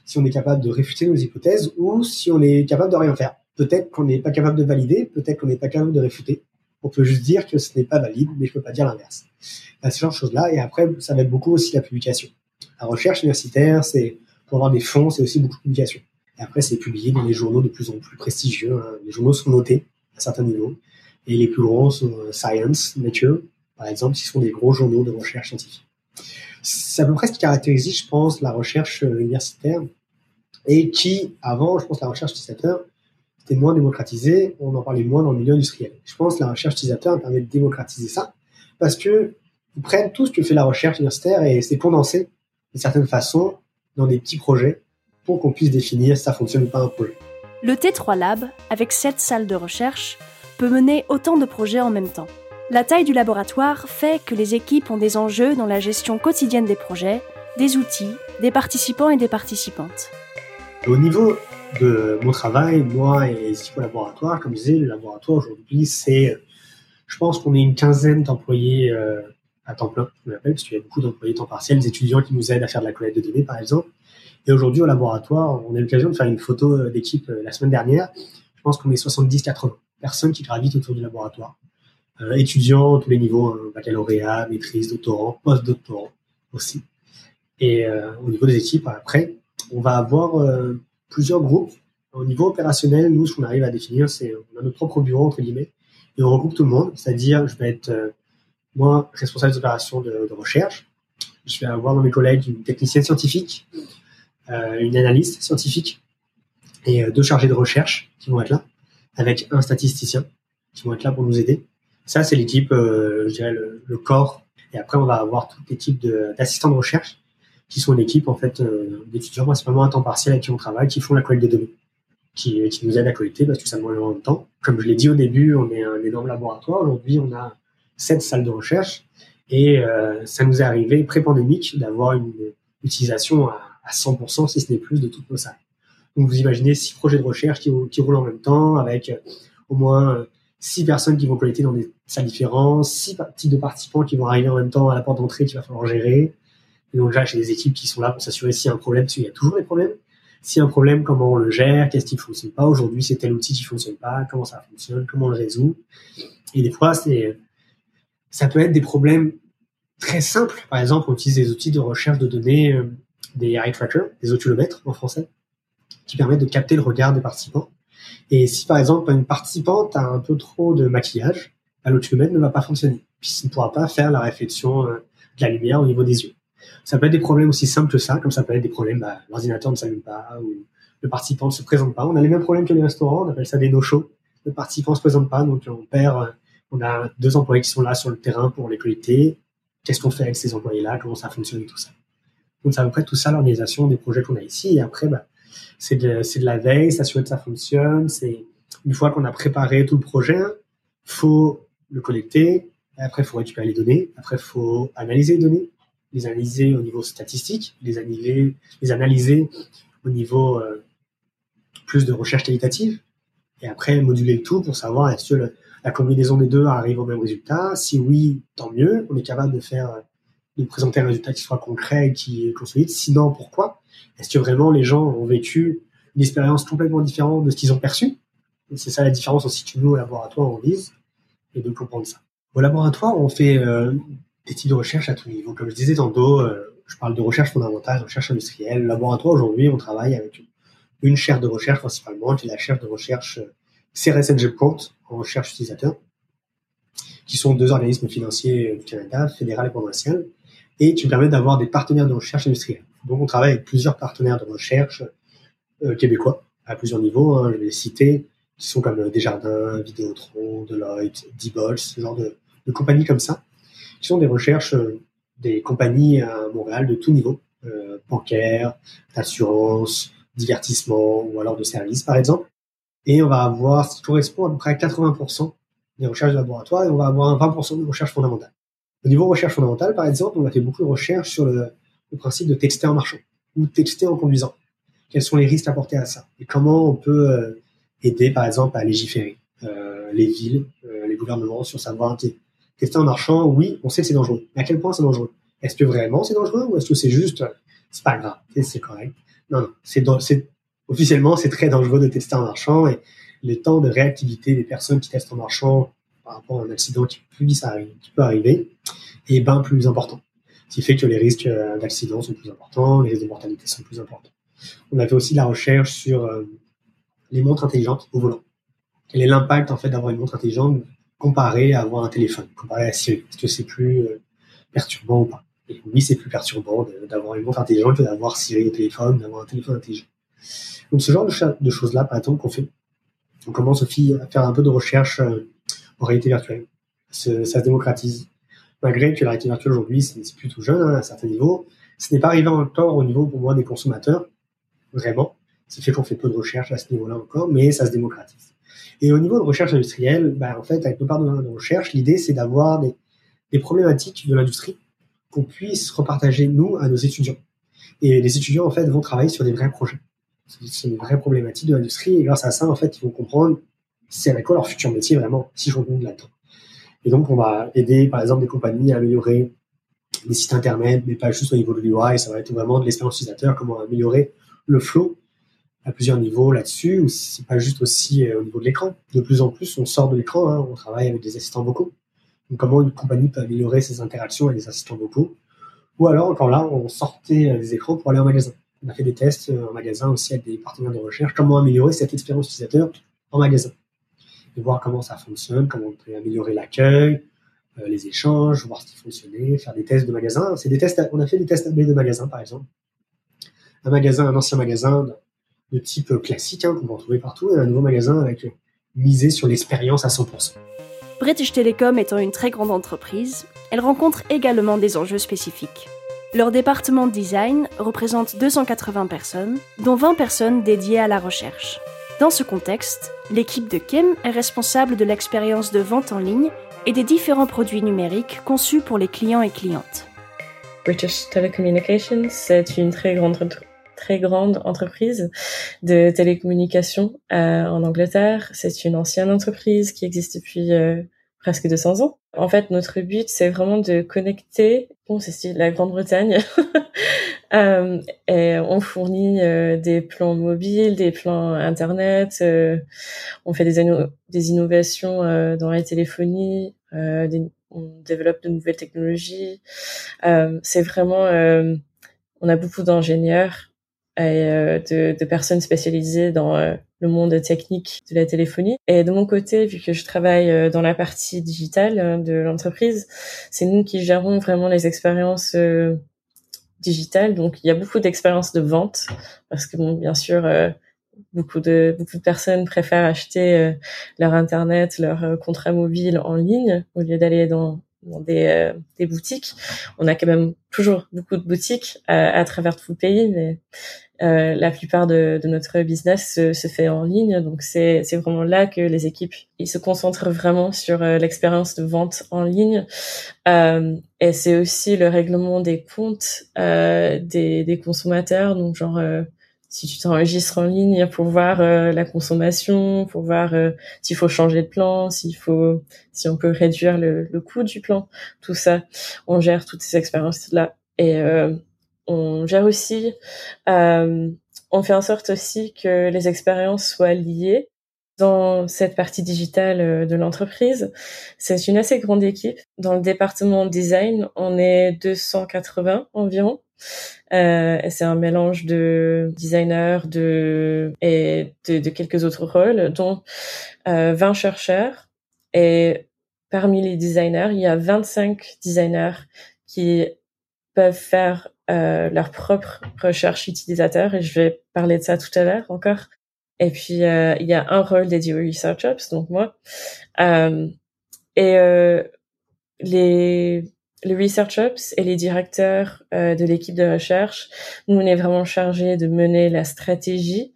si on est capable de réfuter nos hypothèses, ou si on est capable de rien faire. Peut-être qu'on n'est pas capable de valider, peut-être qu'on n'est pas capable de réfuter. On peut juste dire que ce n'est pas valide, mais je peux pas dire l'inverse. Ce genre de choses-là. Et après, ça va être beaucoup aussi la publication. La recherche universitaire, c'est pour avoir des fonds, c'est aussi beaucoup de publication. Et après, c'est publié dans des journaux de plus en plus prestigieux. Hein. Les journaux sont notés à certains niveaux. Et les plus grands sont euh, Science, Nature, par exemple, qui sont des gros journaux de recherche scientifique. C'est à peu près ce qui caractérise, je pense, la recherche euh, universitaire et qui, avant, je pense, la recherche utilisateur, c'était moins démocratisé, on en parlait moins dans le milieu industriel. Je pense que la recherche utilisateur permet de démocratiser ça parce que ils prennent tout ce que fait la recherche universitaire et c'est condensé d'une certaine façon dans des petits projets pour qu'on puisse définir si ça fonctionne ou pas un projet. Le T3 Lab, avec sept salles de recherche, peut mener autant de projets en même temps. La taille du laboratoire fait que les équipes ont des enjeux dans la gestion quotidienne des projets, des outils, des participants et des participantes. Au niveau de mon travail, moi et les équipes au laboratoire, comme je disais, le laboratoire aujourd'hui, c'est, je pense qu'on est une quinzaine d'employés euh, à temps plein, je l'appelle, parce qu'il y a beaucoup d'employés temps partiel, des étudiants qui nous aident à faire de la collecte de données, par exemple. Et aujourd'hui, au laboratoire, on a eu l'occasion de faire une photo euh, d'équipe euh, la semaine dernière. Je pense qu'on est 70-80 personnes qui gravitent autour du laboratoire. Euh, étudiants, tous les niveaux, hein, baccalauréat, maîtrise, doctorant, post-doctorant aussi. Et au niveau des équipes, après, on va avoir plusieurs groupes. Au niveau opérationnel, nous, ce qu'on arrive à définir, c'est on a notre propre bureau, entre guillemets, et on regroupe tout le monde. C'est-à-dire, je vais être, moi, responsable des opérations de, recherche. Je vais avoir dans mes collègues une technicienne scientifique, une analyste scientifique et deux chargés de recherche qui vont être là. avec un statisticien qui vont être là pour nous aider. Ça, c'est l'équipe, je dirais, le, corps. Et après, on va avoir toute l'équipe d'assistants de, recherche qui sont une équipe en fait d'étudiants principalement à temps partiel avec qui on travaille, qui font la collecte des données qui, nous aide à collecter parce que ça demande énormément de temps. Comme je l'ai dit au début, on est un énorme laboratoire. Aujourd'hui, on a sept salles de recherche et euh, ça nous est arrivé pré-pandémique d'avoir une utilisation à, à 100%, si ce n'est plus, de toutes nos salles. Donc vous imaginez six projets de recherche qui, qui roulent en même temps avec euh, au moins euh, six personnes qui vont collecter dans des salles différentes, six types de participants qui vont arriver en même temps à la porte d'entrée qu'il va falloir gérer. Et donc là, j'ai des équipes qui sont là pour s'assurer s'il y a un problème, parce qu'il y a toujours des problèmes. S'il y a un problème, comment on le gère, qu'est-ce qui ne fonctionne pas. Aujourd'hui, c'est tel outil qui ne fonctionne pas, comment ça fonctionne, comment on le résout. Et des fois, c'est, ça peut être des problèmes très simples. Par exemple, on utilise des outils de recherche de données, euh, des eye trackers, des otulomètres en français, qui permettent de capter le regard des participants. Et si par exemple une participante a un peu trop de maquillage, bah, l'otulomètre ne va pas fonctionner, puisqu'il ne pourra pas faire la réflexion euh, de la lumière au niveau des yeux. Ça peut être des problèmes aussi simples que ça, comme ça peut être des problèmes, bah, l'ordinateur ne s'allume pas ou le participant ne se présente pas. On a les mêmes problèmes que les restaurants, on appelle ça des no-shows. Le participant ne se présente pas, donc on perd, on a deux employés qui sont là sur le terrain pour les collecter. Qu'est-ce qu'on fait avec ces employés-là? Comment ça fonctionne et tout ça? Donc c'est à peu près tout ça l'organisation des projets qu'on a ici. Et après, bah, c'est de, la veille, s'assurer que ça fonctionne. C'est une fois qu'on a préparé tout le projet, faut le collecter. Après, il faut récupérer les données. Après, il faut analyser les données les analyser au niveau statistique, les analyser, les analyser au niveau euh, plus de recherche qualitative, et après moduler le tout pour savoir est-ce que la combinaison des deux arrive au même résultat? Si oui, tant mieux, on est capable de faire, de présenter un résultat qui soit concret et qui est consolide. Sinon, pourquoi Est-ce que vraiment les gens ont vécu une expérience complètement différente de ce qu'ils ont perçu? C'est ça la différence aussi que nous, au laboratoire, on vise, et de comprendre ça. Au laboratoire, on fait euh, des types de recherche à tout niveau. Comme je disais tantôt, euh, je parle de recherche fondamentale, recherche industrielle. Le laboratoire, aujourd'hui, on travaille avec une chaire de recherche principalement, qui est la chaire de recherche euh, CRS Engine en recherche utilisateur, qui sont deux organismes financiers du Canada, fédéral et provincial, et qui permettent d'avoir des partenaires de recherche industrielle. Donc, on travaille avec plusieurs partenaires de recherche euh, québécois à plusieurs niveaux. Hein, je vais les citer, qui sont comme Desjardins, Vidéotron, Deloitte, Diebold, ce genre de, de compagnies comme ça qui sont des recherches euh, des compagnies à Montréal de tout niveau, euh, bancaire, d'assurance, divertissement ou alors de services par exemple. Et on va avoir ce qui correspond à peu près à 80% des recherches de laboratoire et on va avoir un 20% de recherche fondamentale. Au niveau recherche fondamentale, par exemple, on a fait beaucoup de recherches sur le, le principe de texter en marchant ou texter en conduisant. Quels sont les risques apportés à ça et comment on peut euh, aider, par exemple, à légiférer euh, les villes, euh, les gouvernements sur savoir Tester en marchant, oui, on sait que c'est dangereux. Mais à quel point c'est dangereux? Est-ce que vraiment c'est dangereux ou est-ce que c'est juste, c'est pas grave, c'est correct? Non, non, c'est officiellement c'est très dangereux de tester en marchant et le temps de réactivité des personnes qui testent en marchant par rapport à un accident qui, qui peut arriver est bien plus important. Ce qui fait que les risques euh, d'accident sont plus importants, les risques de mortalité sont plus importants. On a fait aussi la recherche sur euh, les montres intelligentes au volant. Quel est l'impact en fait d'avoir une montre intelligente comparé à avoir un téléphone, comparé à Siri? Est-ce que c'est plus euh, perturbant ou pas? Oui, c'est plus perturbant d'avoir une montre intelligente que d'avoir Siri au téléphone, d'avoir un téléphone intelligent. Donc ce genre de, choses-là, par exemple, qu'on fait, on commence aussi à faire un peu de recherche en réalité virtuelle. Ça, se démocratise. Malgré que la réalité virtuelle aujourd'hui, c'est plutôt jeune hein, à un certain niveau, ce n'est pas arrivé encore au niveau pour moi des consommateurs, vraiment. Ce fait qu'on fait peu de recherche à ce niveau-là encore, mais ça se démocratise. Et au niveau de recherche industrielle, bah, en fait, avec nos partenaires de recherche, l'idée, c'est d'avoir des, des, problématiques de l'industrie qu'on puisse repartager, nous, à nos étudiants. Et les étudiants, en fait, vont travailler sur des vrais projets. C'est des vraies problématiques de l'industrie. Et grâce à ça, en fait, ils vont comprendre c'est avec quoi leur futur métier, vraiment, si je de là-dedans. Et donc, on va aider, par exemple, des compagnies à améliorer des sites internet, mais pas juste au niveau de l'UI, ça va être vraiment de l'expérience utilisateur, comment améliorer le flow à plusieurs niveaux là-dessus, ou c'est pas juste aussi euh, au niveau de l'écran. De plus en plus, on sort de l'écran, hein, on travaille avec des assistants vocaux. Donc, comment une compagnie peut améliorer ses interactions avec des assistants vocaux Ou alors, encore là, on sortait des écrans pour aller en magasin. On a fait des tests euh, en magasin aussi avec des partenaires de recherche, comment améliorer cette expérience utilisateur en magasin. Et voir comment ça fonctionne, comment on peut améliorer l'accueil, les échanges, voir ce qui fonctionnait, faire des tests de magasin. C'est des tests, on a fait des tests de magasin, par exemple. Un magasin, un ancien magasin de type classique hein, qu'on peut retrouver partout, et un nouveau magasin avec miser sur l'expérience à 100%. British Telecom étant une très grande entreprise, elle rencontre également des enjeux spécifiques. Leur département de design représente 280 personnes, dont 20 personnes dédiées à la recherche. Dans ce contexte, l'équipe de Kim est responsable de l'expérience de vente en ligne et des différents produits numériques conçus pour les clients et clientes. British Telecommunications, c'est une très grande très grande entreprise de télécommunications euh, en Angleterre. C'est une ancienne entreprise qui existe depuis euh, presque 200 ans. En fait, notre but, c'est vraiment de connecter, bon, c'est la Grande-Bretagne, euh, et on fournit euh, des plans mobiles, des plans Internet, euh, on fait des, des innovations euh, dans la téléphonie, des, on développe de nouvelles technologies. c'est vraiment, on a beaucoup d'ingénieurs euh, de, de, personnes spécialisées dans euh, le monde technique de la téléphonie. Et de mon côté, vu que je travaille euh, dans la partie digitale de l'entreprise, c'est nous qui gérons vraiment les expériences digitales. Donc, il y a beaucoup d'expériences de vente parce que, bon, bien sûr, beaucoup de beaucoup de personnes préfèrent acheter leur internet, leur contrat mobile en ligne au lieu d'aller dans des, des boutiques. On a quand même toujours beaucoup de boutiques à, à travers tout le pays, mais euh, la plupart de, de, notre business se, se, fait en ligne, donc c'est vraiment là que les équipes ils se concentrent vraiment sur euh, l'expérience de vente en ligne. Euh, et c'est aussi le règlement des comptes euh, des, des, consommateurs, donc genre si tu t'enregistres en ligne pour voir la consommation, pour voir s'il faut changer de plan, s'il faut, si on peut réduire le, le coût du plan, tout ça, on gère toutes ces expériences là. Et on gère aussi, euh, on fait en sorte aussi que les expériences soient liées dans cette partie digitale euh, de l'entreprise. C'est une assez grande équipe. Dans le département design, on est 280 environ. Euh, c'est un mélange de designers de, et de, de quelques autres rôles, dont euh, 20 chercheurs. Et parmi les designers, il y a 25 designers qui peuvent faire euh, leur propre recherche utilisateur et je vais parler de ça tout à l'heure encore. Et puis euh, il y a un rôle dédié aux research ops, donc moi. Euh, et euh, les les research ops et les directeurs euh, de l'équipe de recherche, nous on est vraiment chargés de mener la stratégie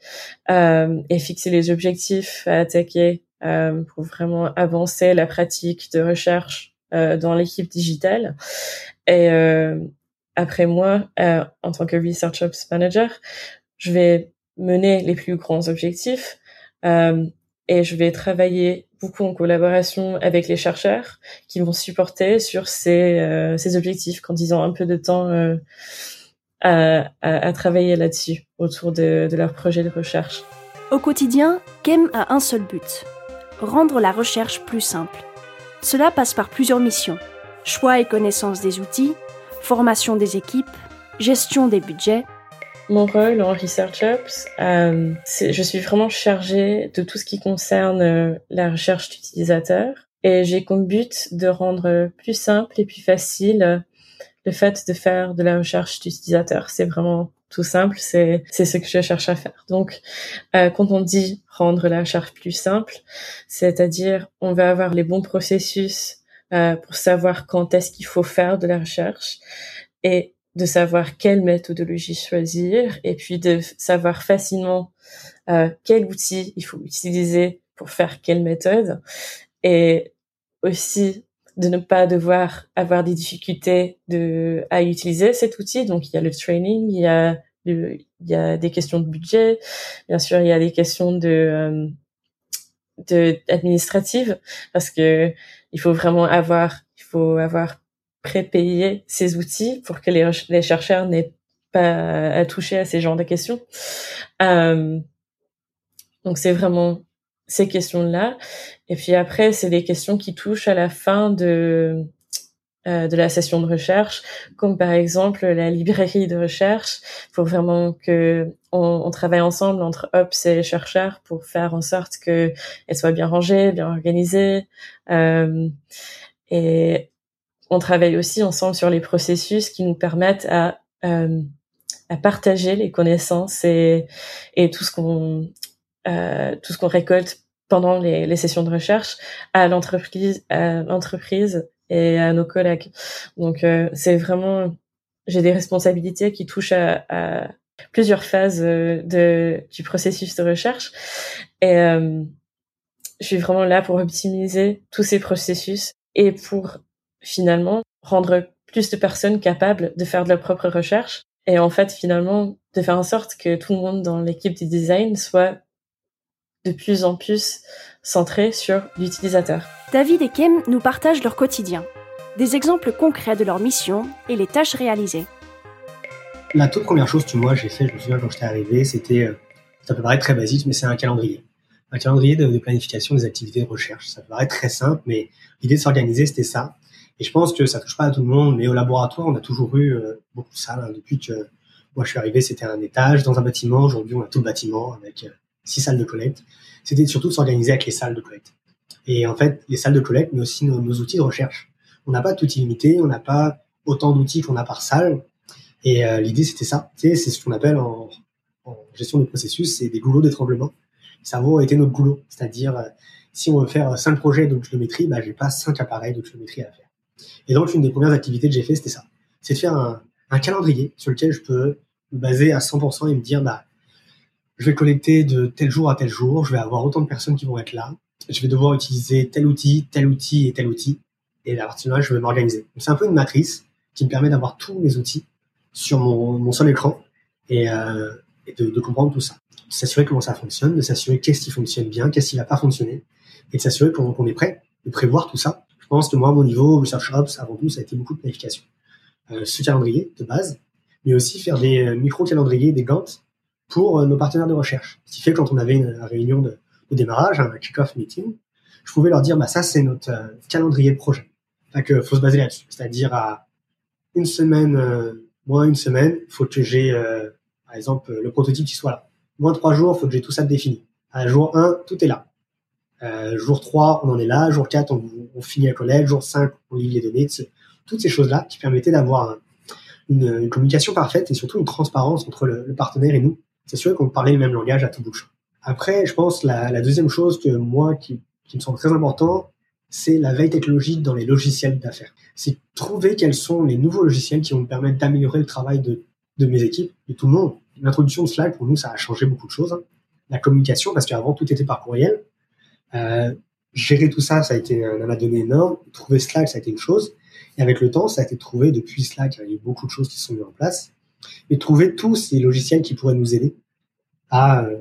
et fixer les objectifs à attaquer pour vraiment avancer la pratique de recherche dans l'équipe digitale. Et après moi, euh, en tant que Research Ops Manager, je vais mener les plus grands objectifs euh, et je vais travailler beaucoup en collaboration avec les chercheurs qui vont supporter sur ces, euh, ces objectifs quand ils ont un peu de temps euh, à, travailler là-dessus autour de, de leur projet de recherche. Au quotidien, KEM a un seul but, rendre la recherche plus simple. Cela passe par plusieurs missions. Choix et connaissance des outils, formation des équipes, gestion des budgets. Mon rôle en Research Ops, euh, je suis vraiment chargée de tout ce qui concerne euh, la recherche d'utilisateurs et j'ai comme but de rendre plus simple et plus facile euh, le fait de faire de la recherche d'utilisateurs. C'est vraiment tout simple, c'est c'est ce que je cherche à faire. Donc, euh, quand on dit rendre la recherche plus simple, c'est-à-dire on va avoir les bons processus euh, pour savoir quand est-ce qu'il faut faire de la recherche et de savoir quelle méthodologie choisir et puis de savoir facilement euh, quel outil il faut utiliser pour faire quelle méthode et aussi de ne pas devoir avoir des difficultés de à utiliser cet outil. Donc il y a le training il y a il y a des questions de budget bien sûr il y a des questions de euh, de administratives parce que il faut vraiment avoir, il faut avoir prépayé ces outils pour que les, les chercheurs n'aient pas à toucher à ces genres de questions. Euh, donc c'est vraiment ces questions-là. Et puis après, c'est des questions qui touchent à la fin de euh, de la session de recherche, comme par exemple la librairie de recherche, pour vraiment que on, on travaille ensemble entre Ops et chercheurs pour faire en sorte que elle soit bien rangée, bien organisée. Euh, et on travaille aussi ensemble sur les processus qui nous permettent à euh, partager les connaissances et et tout ce qu'on euh, tout ce qu'on récolte pendant les, sessions de recherche à l'entreprise, à l'entreprise et à nos collègues. Donc euh, c'est vraiment, j'ai des responsabilités qui touchent à, plusieurs phases du processus de recherche et je suis vraiment là pour optimiser tous ces processus et pour finalement rendre plus de personnes capables de faire de leur propre recherche et en fait finalement de faire en sorte que tout le monde dans l'équipe du design soit de plus en plus centré sur l'utilisateur. David et Kim nous partagent leur quotidien, des exemples concrets de leur mission et les tâches réalisées. La toute première chose que moi j'ai fait, je me souviens quand j'étais arrivé, c'était, ça peut paraître très basique, mais c'est un calendrier. Un calendrier de, de, planification des activités de recherche. Ça peut paraître très simple, mais l'idée de s'organiser, c'était ça. Et je pense que ça touche pas à tout le monde, mais au laboratoire, on a toujours eu euh, beaucoup de. Hein. Depuis que moi je suis arrivé, c'était un étage dans un bâtiment. Aujourd'hui, on a tout le bâtiment avec euh, six salles de collecte. C'était surtout de s'organiser avec les salles de collecte. Et en fait, les salles de collecte, mais aussi nos, outils de recherche. On n'a pas tout illimité, on n'a pas autant d'outils qu'on a par salle. Et euh, l'idée, c'était ça. c'est ce qu'on appelle en, gestion de processus, c'est des goulots d'étranglement. Le cerveau a été notre goulot. C'est-à-dire, si on veut faire cinq projets d'oxymétrie, bah, j'ai pas cinq appareils d'oxymétrie à faire. Et donc, une des premières activités que j'ai fait, c'était ça. C'est de faire un, calendrier sur lequel je peux me baser à 100% et me dire, bah, je vais collecter de tel jour à tel jour, je vais avoir autant de personnes qui vont être là, je vais devoir utiliser tel outil, tel outil et tel outil. Et à partir de là, je vais m'organiser. C'est un peu une matrice qui me permet d'avoir tous mes outils sur mon, seul écran et, euh, de, comprendre tout ça. De s'assurer comment ça fonctionne, de s'assurer qu'est-ce qui fonctionne bien, qu'est-ce qui va pas fonctionner, et de s'assurer qu'on qu est prêt, de prévoir tout ça pense que moi, mon niveau Research Ops, avant tout, ça a été beaucoup de planification. Euh, ce calendrier de base, mais aussi faire des euh, micro-calendriers, des Gantt pour euh, nos partenaires de recherche. Ce qui fait que quand on avait une, réunion de, démarrage, un kick-off meeting, je pouvais leur dire, bah ça c'est notre calendrier de projet. Fait que faut se baser là-dessus. C'est-à-dire à une semaine, euh, moins une semaine, faut que j'ai, par exemple, le prototype qui soit là. Moins trois jours, faut que j'ai tout ça défini. À jour 1, tout est là. Euh, jour 3, on en est là. Jour 4, on, finit la collecte. Jour 5, on livre les données. Toutes ces choses-là qui permettaient d'avoir une, communication parfaite et surtout une transparence entre le, partenaire et nous. C'est sûr qu'on parlait le même langage à tout bout. Après, je pense la, la deuxième chose que moi qui, me semble très important, c'est la veille technologique dans les logiciels d'affaires. C'est trouver quels sont les nouveaux logiciels qui vont me permettre d'améliorer le travail de, de mes équipes, de tout le monde. L'introduction de Slack, pour nous, ça a changé beaucoup de choses. Hein. La communication, parce qu'avant, tout était par courriel. Euh, gérer tout ça, ça a été de données énorme. Trouver Slack, ça a été une chose. Et avec le temps, ça a été trouvé depuis Slack. Il y a eu beaucoup de choses qui sont mises en place. Mais trouver tous ces logiciels qui pourraient nous aider à euh,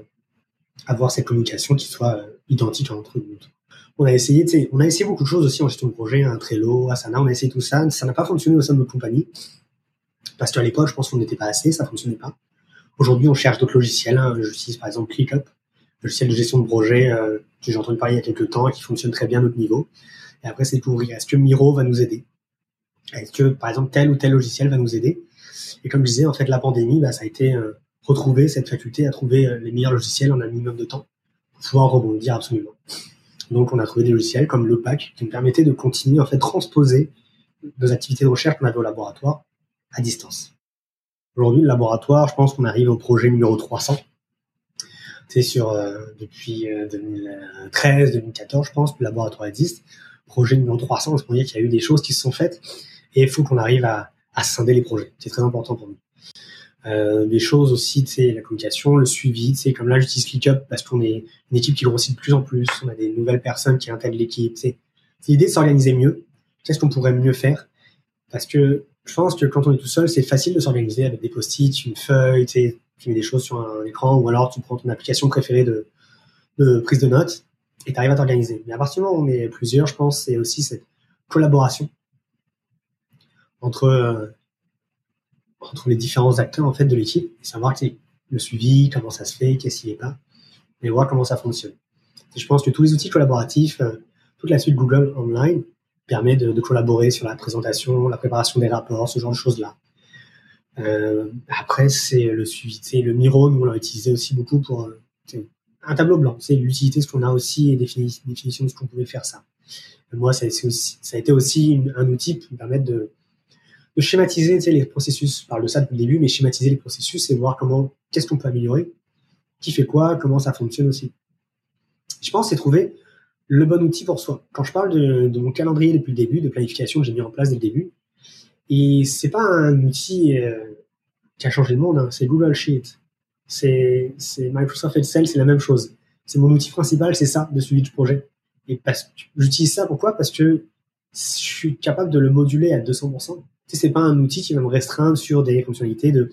avoir cette communication qui soit euh, identique entre nous. On a essayé, on a essayé beaucoup de choses aussi en gestion de projet, un Trello, Asana, on a essayé tout ça. Ça n'a pas fonctionné au sein de notre compagnie. Parce qu'à l'époque, je pense qu'on n'était pas assez, ça fonctionnait pas. Aujourd'hui, on cherche d'autres logiciels. Hein. J'utilise par exemple ClickUp, logiciel de gestion de projet euh, que j'ai entendu parler il y a quelques temps et qui fonctionne très bien à notre niveau. Et après, c'est découvrir est-ce que Miro va nous aider? Est-ce que, par exemple, tel ou tel logiciel va nous aider? Et comme je disais, en fait, la pandémie, bah, ça a été euh, retrouver cette faculté à trouver euh, les meilleurs logiciels en un minimum de temps pour pouvoir rebondir absolument. Donc, on a trouvé des logiciels comme le pack qui nous permettaient de continuer, en fait, transposer nos activités de recherche qu'on avait au laboratoire à distance. Aujourd'hui, le laboratoire, je pense qu'on arrive au projet numéro 300 c'est sur euh, depuis 2013, euh, 2014, je pense, le laboratoire existe. Projet numéro 300, c'est pour dire qu'il y a eu des choses qui se sont faites et il faut qu'on arrive à, à scinder les projets. C'est très important pour nous. Euh, des choses aussi, c'est la communication, le suivi, c'est comme là j'utilise ClickUp parce qu'on est une équipe qui grossit de plus en plus, on a des nouvelles personnes qui intègrent l'équipe. C'est l'idée de s'organiser mieux. Qu'est-ce qu'on pourrait mieux faire? Parce que je pense que quand on est tout seul, c'est facile de s'organiser avec des post-it, une feuille, tu mets des choses sur un écran, ou alors tu prends ton application préférée de, prise de notes et tu arrives à t'organiser. Mais à partir du moment où on est plusieurs, je pense, c'est aussi cette collaboration entre, euh, entre les différents acteurs en fait de l'équipe et savoir le suivi, comment ça se fait, qu'est-ce qui n'est pas, et voir comment ça fonctionne. Je pense que tous les outils collaboratifs, euh, toute la suite Google Online permet de, de, collaborer sur la présentation, la préparation des rapports, ce genre de choses-là. Euh, après, c'est le suivi. C'est le Miro, nous on l'a utilisé aussi beaucoup pour euh, un tableau blanc. C'est l'utilité, ce qu'on a aussi et défini, définition de ce qu'on pouvait faire ça. Et moi, ça, aussi, ça a été aussi un outil pour me permettre de, de schématiser les processus. Je parle de ça depuis le début, mais schématiser les processus et voir comment, qu'est-ce qu'on peut améliorer, qui fait quoi, comment ça fonctionne aussi. Je pense c'est trouver le bon outil pour soi. Quand je parle de, de, mon calendrier depuis le début, de planification que j'ai mis en place dès le début, et c'est pas un outil euh, qui a changé le monde, hein, c'est Google Sheet, c'est Microsoft Excel, c'est la même chose. C'est mon outil principal, c'est ça, de suivi du projet. Et j'utilise ça pourquoi? Parce que je suis capable de le moduler à 200%. Tu c'est pas un outil qui va me restreindre sur des fonctionnalités de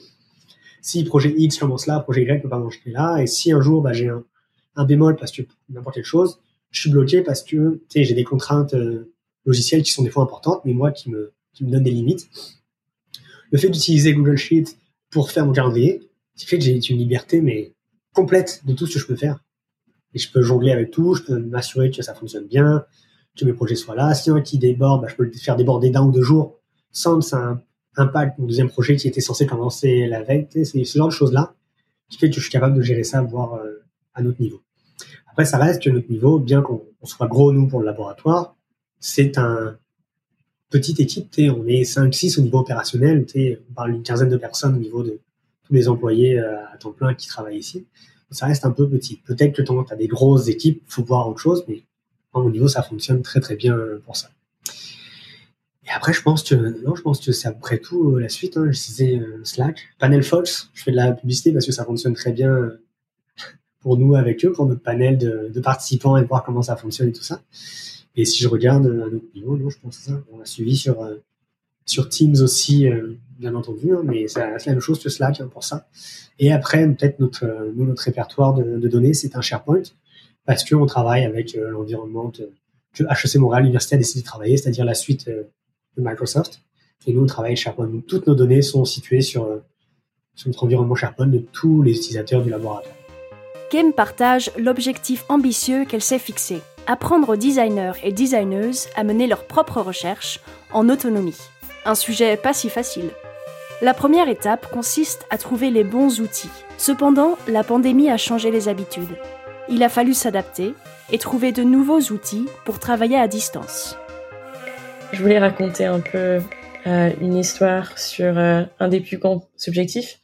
si projet X commence là, projet Y peut pas manger là, et si un jour bah, j'ai un, un bémol parce que n'importe quelle chose, je suis bloqué parce que j'ai des contraintes euh, logicielles qui sont des fois importantes, mais moi qui me, qui me donnent des limites. Le fait d'utiliser Google Sheet pour faire mon calendrier, c'est fait que j'ai une liberté mais complète de tout ce que je peux faire. Et je peux jongler avec tout, je peux m'assurer que ça fonctionne bien, que mes projets soient là. Si un qui déborde, bah, je peux le faire déborder d'un ou deux jours sans que ça impacte mon deuxième projet qui était censé commencer la veille. C'est ce genre de choses-là qui fait que je suis capable de gérer ça, voire euh, à notre niveau. Après, ça reste que notre niveau, bien qu'on soit gros, nous, pour le laboratoire, c'est un petite équipe. On est 5-6 au niveau opérationnel. On parle d'une quinzaine de personnes au niveau de tous les employés euh, à temps plein qui travaillent ici. Ça reste un peu petit. Peut-être que tu as des grosses équipes, faut voir autre chose, mais à mon niveau, ça fonctionne très très bien pour ça. Et après, je pense que non, je pense que c'est à peu près tout euh, la suite. Hein. Je disais euh, Slack, Panel Fox. Je fais de la publicité parce que ça fonctionne très bien pour nous avec eux, pour notre panel de, de, participants et de voir comment ça fonctionne et tout ça. Et si je regarde à notre niveau, non, je pense que ça. On a suivi sur euh, sur Teams aussi, euh, bien entendu, hein, mais c'est la même chose que Slack hein, pour ça. Et après, peut-être notre euh, notre répertoire de, données, c'est un SharePoint parce qu'on travaille avec l'environnement que HEC Montréal Université a décidé de travailler, c'est-à-dire la suite de Microsoft. Et nous, on travaille SharePoint. Toutes nos données sont situées sur, sur notre environnement SharePoint de tous les utilisateurs du laboratoire. Kim partage l'objectif ambitieux qu'elle s'est fixé apprendre aux designers et designeuses à mener leurs propres recherches en autonomie. Un sujet pas si facile. La première étape consiste à trouver les bons outils. Cependant, la pandémie a changé les habitudes. Il a fallu s'adapter et trouver de nouveaux outils pour travailler à distance. Je voulais raconter un peu euh, une histoire sur euh, un des plus grands objectifs.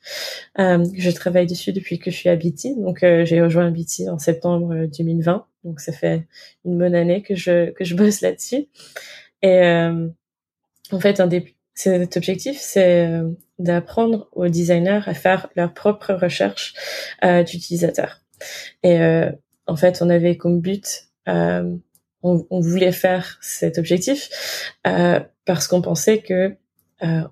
Euh, je travaille dessus depuis que je suis à BT. Donc, j'ai rejoint BT en septembre 2020. Donc, ça fait une bonne année que je que je bosse là-dessus. Et en fait, un des cet objectif, c'est d'apprendre aux designers à faire leur propre recherche d'utilisateurs. Et en fait, on avait comme but on, on, voulait faire cet objectif euh, parce qu'on pensait que euh,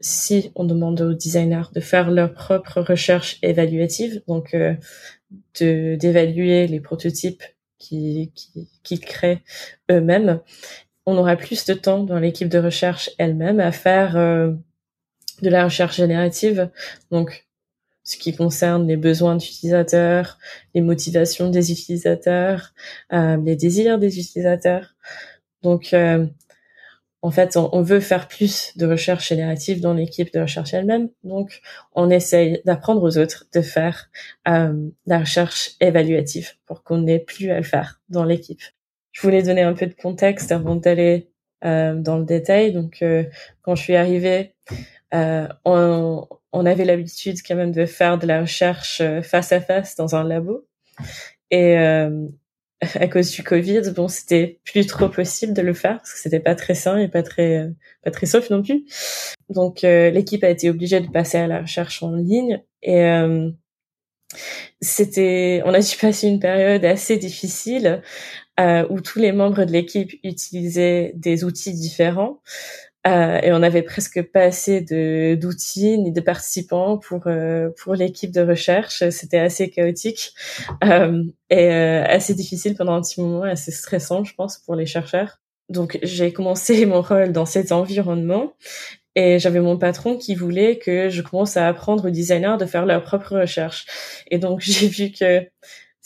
si on demande aux designers de faire leur propre recherche évaluative, donc euh, d'évaluer les prototypes qu'ils qui, qui créent eux-mêmes, on aura plus de temps dans l'équipe de recherche elle-même à faire euh, de la recherche générative, donc ce qui concerne les besoins d'utilisateurs, les motivations des utilisateurs, euh, les désirs des utilisateurs. Donc, euh, en fait, on, veut faire plus de recherche générative dans l'équipe de recherche elle-même. Donc, on essaye d'apprendre aux autres de faire euh, la recherche évaluative pour qu'on n'ait plus à le faire dans l'équipe. Je voulais donner un peu de contexte avant d'aller euh, dans le détail. Donc, euh, quand je suis arrivée, euh, on, on, avait l'habitude quand même de faire de la recherche face à face dans un labo. Et à cause du Covid, bon, c'était plus trop possible de le faire parce que c'était pas très sain et pas très pas très sauf non plus. Donc euh, l'équipe a été obligée de passer à la recherche en ligne et euh, c'était on a dû passer une période assez difficile euh, où tous les membres de l'équipe utilisaient des outils différents. Euh, et on n'avait presque pas assez de d'outils ni de participants pour euh, pour l'équipe de recherche. C'était assez chaotique euh, et euh, assez difficile pendant un petit moment, assez stressant, je pense, pour les chercheurs. Donc j'ai commencé mon rôle dans cet environnement et j'avais mon patron qui voulait que je commence à apprendre aux designers de faire leur propre recherche. Et donc j'ai vu que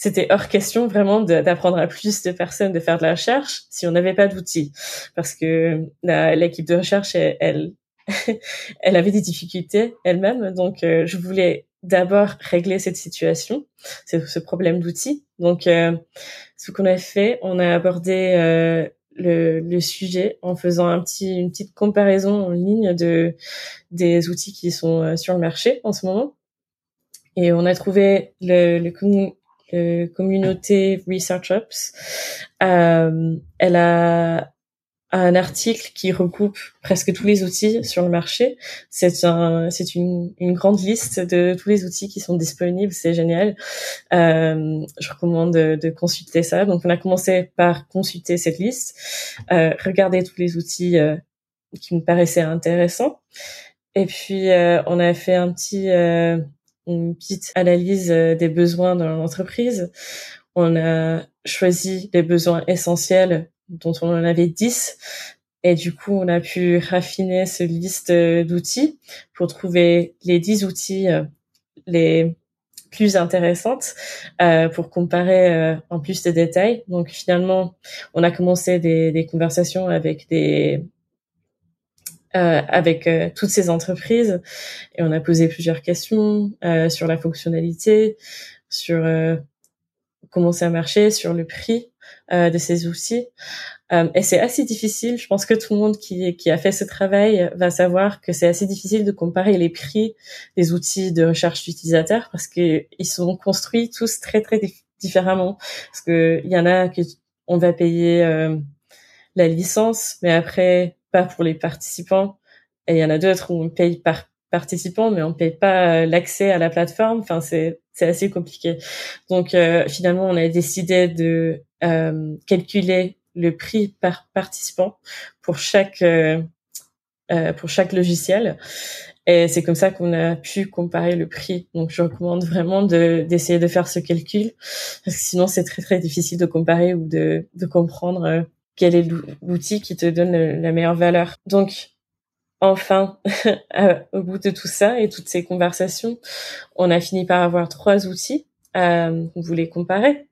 c'était hors question vraiment d'apprendre à plus de personnes de faire de la recherche si on n'avait pas d'outils. Parce que l'équipe de recherche, elle, elle, avait des difficultés elle-même. Donc, euh, je voulais d'abord régler cette situation, ce problème d'outils. Donc, euh, ce qu'on a fait, on a abordé euh, le, sujet en faisant un petit, une petite comparaison en ligne de des outils qui sont sur le marché en ce moment. Et on a trouvé le, le la communauté Research Ops. Euh, elle a un article qui regroupe presque tous les outils sur le marché. C'est un, c'est une, une grande liste de tous les outils qui sont disponibles. C'est génial. Euh, je recommande de, de, consulter ça. Donc, on a commencé par consulter cette liste, euh, regarder tous les outils euh, qui me paraissaient intéressants. Et puis, euh, on a fait un petit, euh, une petite analyse euh, des besoins dans l'entreprise. On a choisi les besoins essentiels dont on en avait 10. Et du coup, on a pu raffiner ce liste d'outils pour trouver les 10 outils les plus intéressantes euh, pour comparer euh, en plus de détails. Donc finalement, on a commencé des, des conversations avec des euh, avec euh, toutes ces entreprises et on a posé plusieurs questions euh, sur la fonctionnalité, sur comment ça marchait, sur le prix de ces outils. et c'est assez difficile. Je pense que tout le monde qui, qui a fait ce travail va savoir que c'est assez difficile de comparer les prix des outils de recherche d'utilisateurs parce qu'ils sont construits tous très très différemment. Parce que il y en a que on va payer la licence, mais après pas pour les participants. Et il y en a d'autres où on paye par participant, mais on paye pas euh, l'accès à la plateforme. Enfin, c'est c'est assez compliqué. Donc euh, finalement, on a décidé de euh, calculer le prix par participant pour chaque euh, euh pour chaque logiciel. Et c'est comme ça qu'on a pu comparer le prix. Donc, je recommande vraiment de, d'essayer de faire ce calcul, parce que sinon, c'est très, très difficile de comparer ou de, de comprendre quel est l'outil qui te donne la meilleure valeur. Donc, enfin, au bout de tout ça et toutes ces conversations, on a fini par avoir trois outils. Euh, vous les comparer.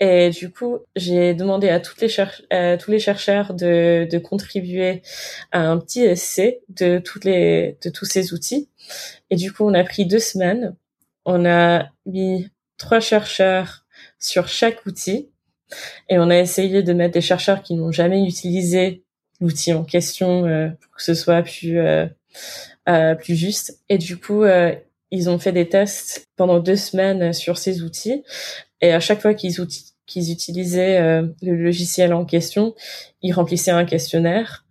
Et du coup, j'ai demandé à, les tous les chercheurs de, de, contribuer à un petit essai de, toutes les, de tous ces outils. Et du coup, on a pris deux semaines. On a mis trois chercheurs sur chaque outil et on a essayé de mettre des chercheurs qui n'ont jamais utilisé l'outil en question euh, pour que ce soit plus euh, euh, plus juste. Et du coup, ils ont fait des tests pendant deux semaines sur ces outils. Et à chaque fois qu'ils qu'ils utilisaient le logiciel en question, ils remplissaient un questionnaire.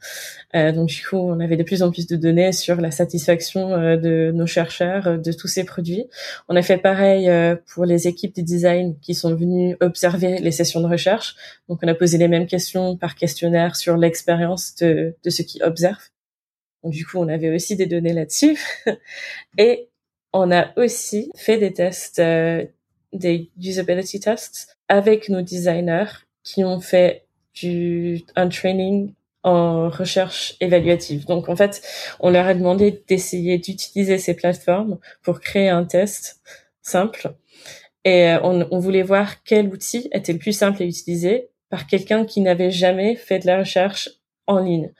Euh, donc du coup, on avait de plus en plus de données sur la satisfaction euh, de nos chercheurs euh, de tous ces produits. On a fait pareil pour les équipes de design qui sont venues observer les sessions de recherche. Donc on a posé les mêmes questions par questionnaire sur l'expérience de, de ceux qui observent. Donc du coup, on avait aussi des données là-dessus. Et on a aussi fait des tests, des usability tests avec nos designers qui ont fait du, un training en recherche évaluative. Donc en fait, on leur a demandé d'essayer d'utiliser ces plateformes pour créer un test simple. Et euh, on, on, voulait voir quel outil était le plus simple à utiliser par quelqu'un qui n'avait jamais fait de la recherche en ligne.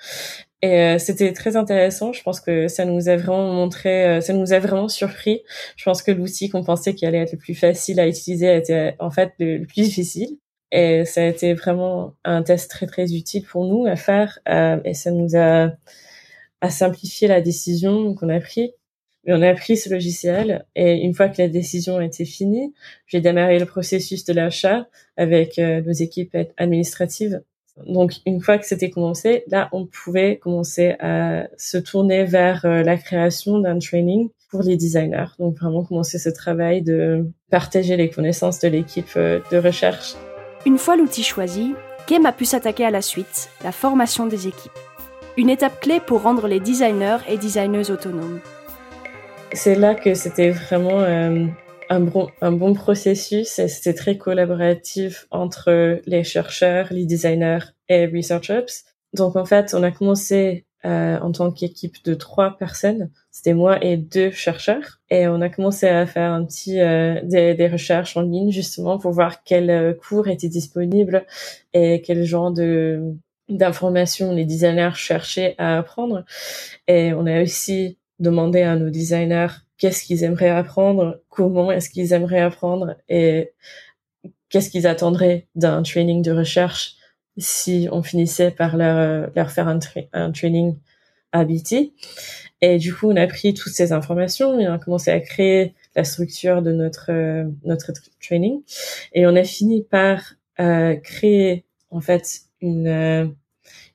Et euh, c'était très intéressant. Je pense que ça nous a vraiment montré, euh, ça nous a vraiment surpris. Je pense que l'outil qu'on pensait qu'il allait être le plus facile à utiliser était en fait le plus difficile. Et ça a été vraiment un test très très utile pour nous à faire euh, et ça nous a, a simplifié la décision qu'on a prise. On a pris ce logiciel et une fois que la décision a été finie, j'ai démarré le processus de l'achat avec euh, nos équipes administratives. Donc une fois que c'était commencé, là on pouvait commencer à se tourner vers euh, la création d'un training pour les designers. Donc vraiment commencer ce travail de partager les connaissances de l'équipe euh, de recherche une fois l'outil choisi, Kim a pu s'attaquer à la suite, la formation des équipes. Une étape clé pour rendre les designers et designeuses autonomes. C'est là que c'était vraiment euh, un, bon, un bon processus et c'était très collaboratif entre les chercheurs, les designers et researchers. Donc en fait, on a commencé euh, en tant qu'équipe de trois personnes. C'était moi et deux chercheurs. Et on a commencé à faire un petit euh, des, des, recherches en ligne justement pour voir quels euh, cours étaient disponibles et quel genre de d'informations les designers cherchaient à apprendre. Et on a aussi demandé à nos designers qu'est-ce qu'ils aimeraient apprendre, comment est-ce qu'ils aimeraient apprendre et qu'est-ce qu'ils attendraient d'un training de recherche si on finissait par leur, leur faire un, training à BT. Et du coup, on a pris toutes ces informations et on a commencé à créer la structure de notre notre training. Et on a fini par créer en fait une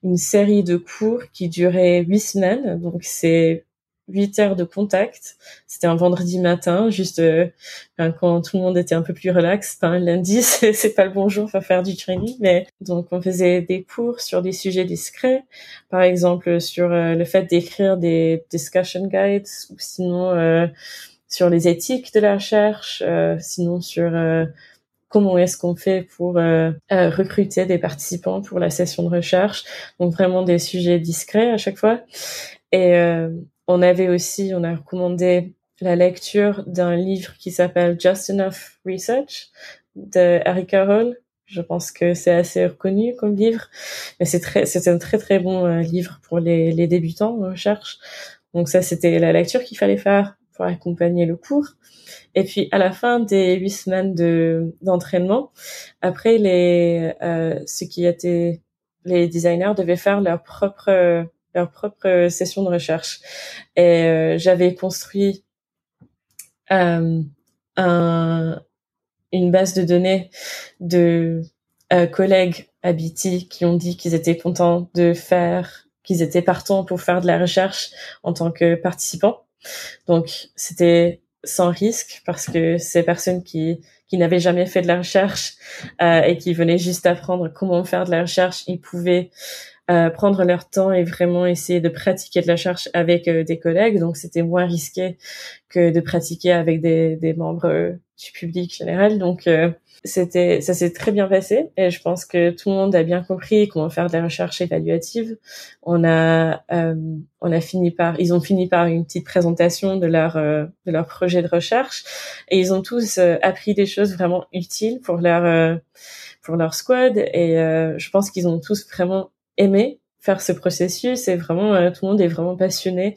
une série de cours qui durait huit semaines. Donc c'est 8 heures de contact. C'était un vendredi matin, juste euh, quand tout le monde était un peu plus relax. Enfin, lundi, c'est pas le bon jour pour faire du training, mais donc on faisait des cours sur des sujets discrets, par exemple sur euh, le fait d'écrire des discussion guides, ou sinon euh, sur les éthiques de la recherche, sinon sur comment est-ce qu'on fait pour recruter des participants pour la session de recherche. Donc vraiment des sujets discrets à chaque fois. Et on avait aussi, on a recommandé la lecture d'un livre qui s'appelle Just Enough Research de Erika Hall. Je pense que c'est assez reconnu comme livre, mais c'est très, c'est un très très bon euh, livre pour les, les débutants en recherche. Donc ça, c'était la lecture qu'il fallait faire pour accompagner le cours. Et puis à la fin des huit semaines de d'entraînement, après les euh, ceux qui étaient les designers devaient faire leur propre leur propre euh, session de recherche. Et euh, j'avais construit euh, un, une base de données de collègues à qui ont dit qu'ils étaient contents de faire, qu'ils étaient partants pour faire de la recherche en tant que participants. Donc c'était sans risque parce que ces personnes qui qui n'avaient jamais fait de la recherche euh, et qui venaient juste apprendre comment faire de la recherche, ils pouvaient euh, prendre leur temps et vraiment essayer de pratiquer de la recherche avec euh, des collègues. Donc c'était moins risqué que de pratiquer avec des, des membres euh, du public général. Donc c'était ça s'est très bien passé et je pense que tout le monde a bien compris comment faire de la recherche évaluative. On a on a fini par ils ont fini par une petite présentation de leur de leur projet de recherche et ils ont tous appris des choses vraiment utiles pour leur pour leur squad et je pense qu'ils ont tous vraiment aimé faire ce processus et vraiment euh, tout le monde est vraiment passionné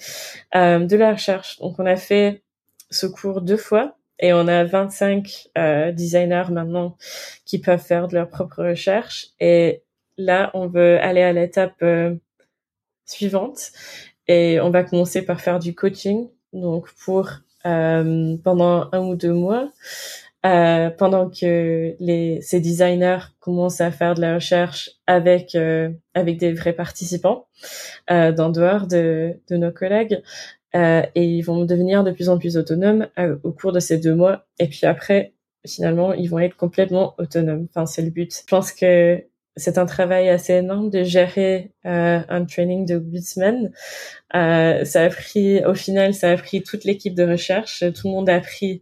euh, de la recherche. Donc on a fait ce cours deux fois et on a 25 euh, designers maintenant qui peuvent faire de leur propre recherche et là on veut aller à l'étape euh, suivante et on va commencer par faire du coaching donc pour pendant un ou deux mois euh, pendant que les, ces designers commencent à faire de la recherche avec euh, avec des vrais participants euh, dans dehors de, de nos collègues euh, et ils vont devenir de plus en plus autonomes euh, au cours de ces deux mois. Et puis après finalement ils vont être complètement autonomes. Enfin c'est le but. Je pense que c'est un travail assez énorme de gérer euh, un training de huit semaines. Euh, ça a pris, au final, ça a pris toute l'équipe de recherche. Tout le monde a pris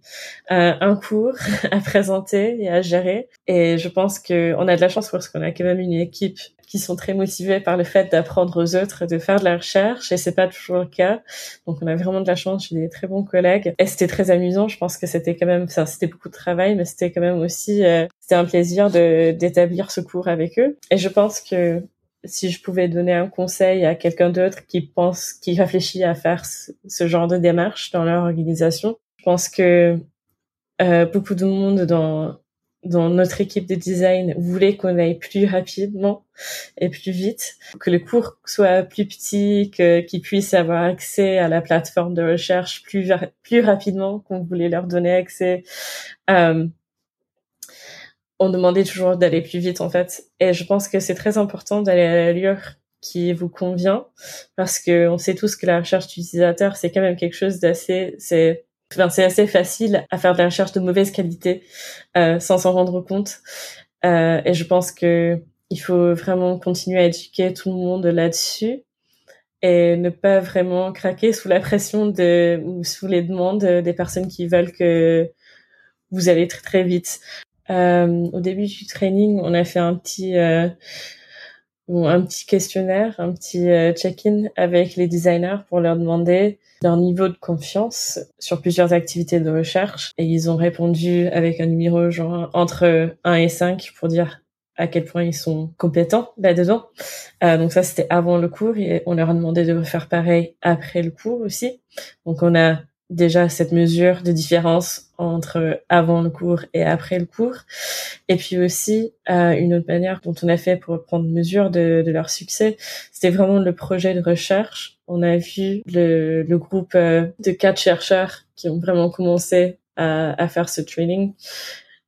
euh, un cours à présenter et à gérer. Et je pense que on a de la chance parce qu'on a quand même une équipe qui sont très motivés par le fait d'apprendre aux autres, de faire de la recherche, et c'est pas toujours le cas. Donc on a vraiment de la chance, j'ai des très bons collègues, et c'était très amusant. Je pense que c'était quand même, ça, c'était beaucoup de travail, mais c'était quand même aussi, euh, c'était un plaisir de d'établir ce cours avec eux. Et je pense que si je pouvais donner un conseil à quelqu'un d'autre qui pense, qui réfléchit à faire ce, genre de démarche dans leur organisation, je pense que euh, beaucoup de monde dans dans notre équipe de design voulait qu'on aille plus rapidement et plus vite, que le cours soit plus petit, qu'ils puissent avoir accès à la plateforme de recherche plus plus rapidement, qu'on voulait leur donner accès. Euh, on demandait toujours d'aller plus vite en fait, et je pense que c'est très important d'aller à l'allure qui vous convient parce que on sait tous que la recherche d'utilisateur c'est quand même quelque chose d'assez c'est c'est assez facile à faire de la recherche de mauvaise qualité euh, sans s'en rendre compte. Euh, et je pense que il faut vraiment continuer à éduquer tout le monde là-dessus et ne pas vraiment craquer sous la pression de ou sous les demandes des personnes qui veulent que vous allez très très vite. Euh, au début du training, on a fait un petit un petit questionnaire, un petit euh, check-in avec les designers pour leur demander leur niveau de confiance sur plusieurs activités de recherche. Et ils ont répondu avec un numéro genre entre 1 et 5 pour dire à quel point ils sont compétents là-dedans. Euh, donc ça, c'était avant le cours et on leur a demandé de faire pareil après le cours aussi. Donc on a déjà cette mesure de différence entre avant le cours et après le cours. Et puis aussi, euh, une autre manière dont on a fait pour prendre mesure de, leur succès, c'était vraiment le projet de recherche. On a vu le, le groupe euh, de quatre chercheurs qui ont vraiment commencé à, à faire ce training.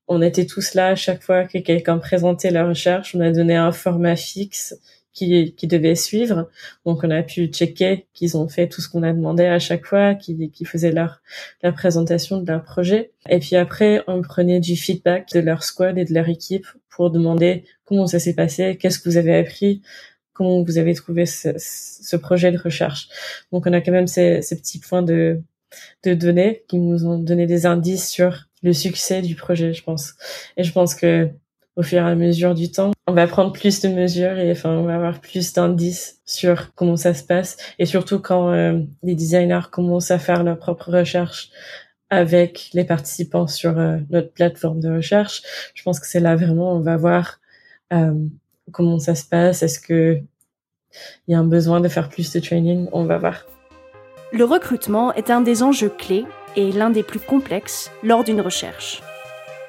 On était tous là à chaque fois que quelqu'un présentait la recherche. On a donné un format fixe qui, qui devaient suivre. Donc on a pu checker qu'ils ont fait tout ce qu'on a demandé à chaque fois, qu'ils qui faisaient leur, leur présentation de leur projet. Et puis après, on prenait du feedback de leur squad et de leur équipe pour demander comment ça s'est passé, qu'est-ce que vous avez appris, comment vous avez trouvé ce, ce, projet de recherche. Donc on a quand même ces, ces petits points de, de données qui nous ont donné des indices sur le succès du projet, je pense. Et je pense que au fur et à mesure du temps, on va prendre plus de mesures et enfin on va avoir plus d'indices sur comment ça se passe et surtout quand euh, les designers commencent à faire leur propre recherche avec les participants sur euh, notre plateforme de recherche, je pense que c'est là vraiment on va voir euh, comment ça se passe, est-ce que il y a un besoin de faire plus de training, on va voir. Le recrutement est un des enjeux clés et l'un des plus complexes lors d'une recherche.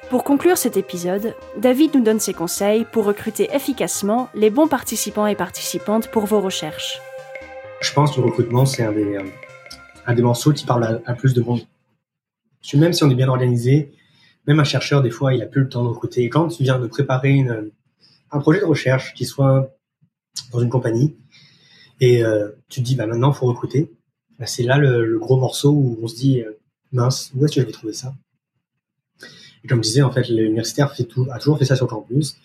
Pour conclure cet épisode, David nous donne ses conseils pour recruter efficacement les bons participants et participantes pour vos recherches. Je pense que le recrutement, c'est un des, un des morceaux qui parle à, plus de monde. Même si on est bien organisé, même un chercheur, des fois, il a plus le temps de recruter. Et quand tu viens de préparer une, un projet de recherche qui soit dans une compagnie, et euh, tu te dis, bah, maintenant, il faut recruter, bah, c'est là le, gros morceau où on se dit, euh, mince, où est-ce que je vais trouver ça? Comme je disais, en fait, l'universitaire a toujours fait ça sur campus.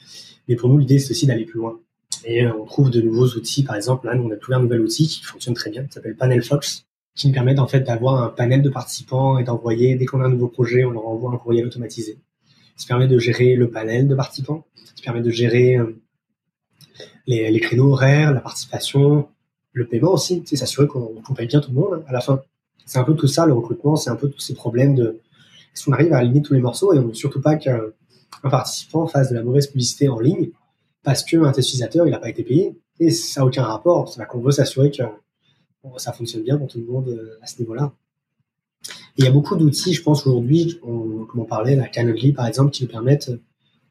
Mais pour nous, l'idée, c'est aussi d'aller plus loin. Et euh, on trouve de nouveaux outils. Par exemple, là, nous, on a trouvé un nouvel outil qui fonctionne très bien, qui s'appelle Panel Fox, qui nous permet d'avoir un panel de participants et d'envoyer, dès qu'on a un nouveau projet, on leur envoie un courriel automatisé. Ça permet de gérer le panel de participants, ça permet de gérer euh, les, les, créneaux horaires, la participation, le paiement aussi, c'est s'assurer qu'on paye bien tout le monde hein, à la fin. C'est un peu tout ça, le recrutement, c'est un peu tous ces problèmes de est-ce qu'on arrive à aligner tous les morceaux et on ne veut surtout pas qu'un participant fasse de la mauvaise publicité en ligne parce qu'un test utilisateur il n'a pas été payé et ça n'a aucun rapport. C'est qu'on veut s'assurer que ça fonctionne bien pour tout le monde euh, à ce niveau-là. il y a beaucoup d'outils, je pense aujourd'hui, comme on parlait, la Calendly par exemple, qui nous permettent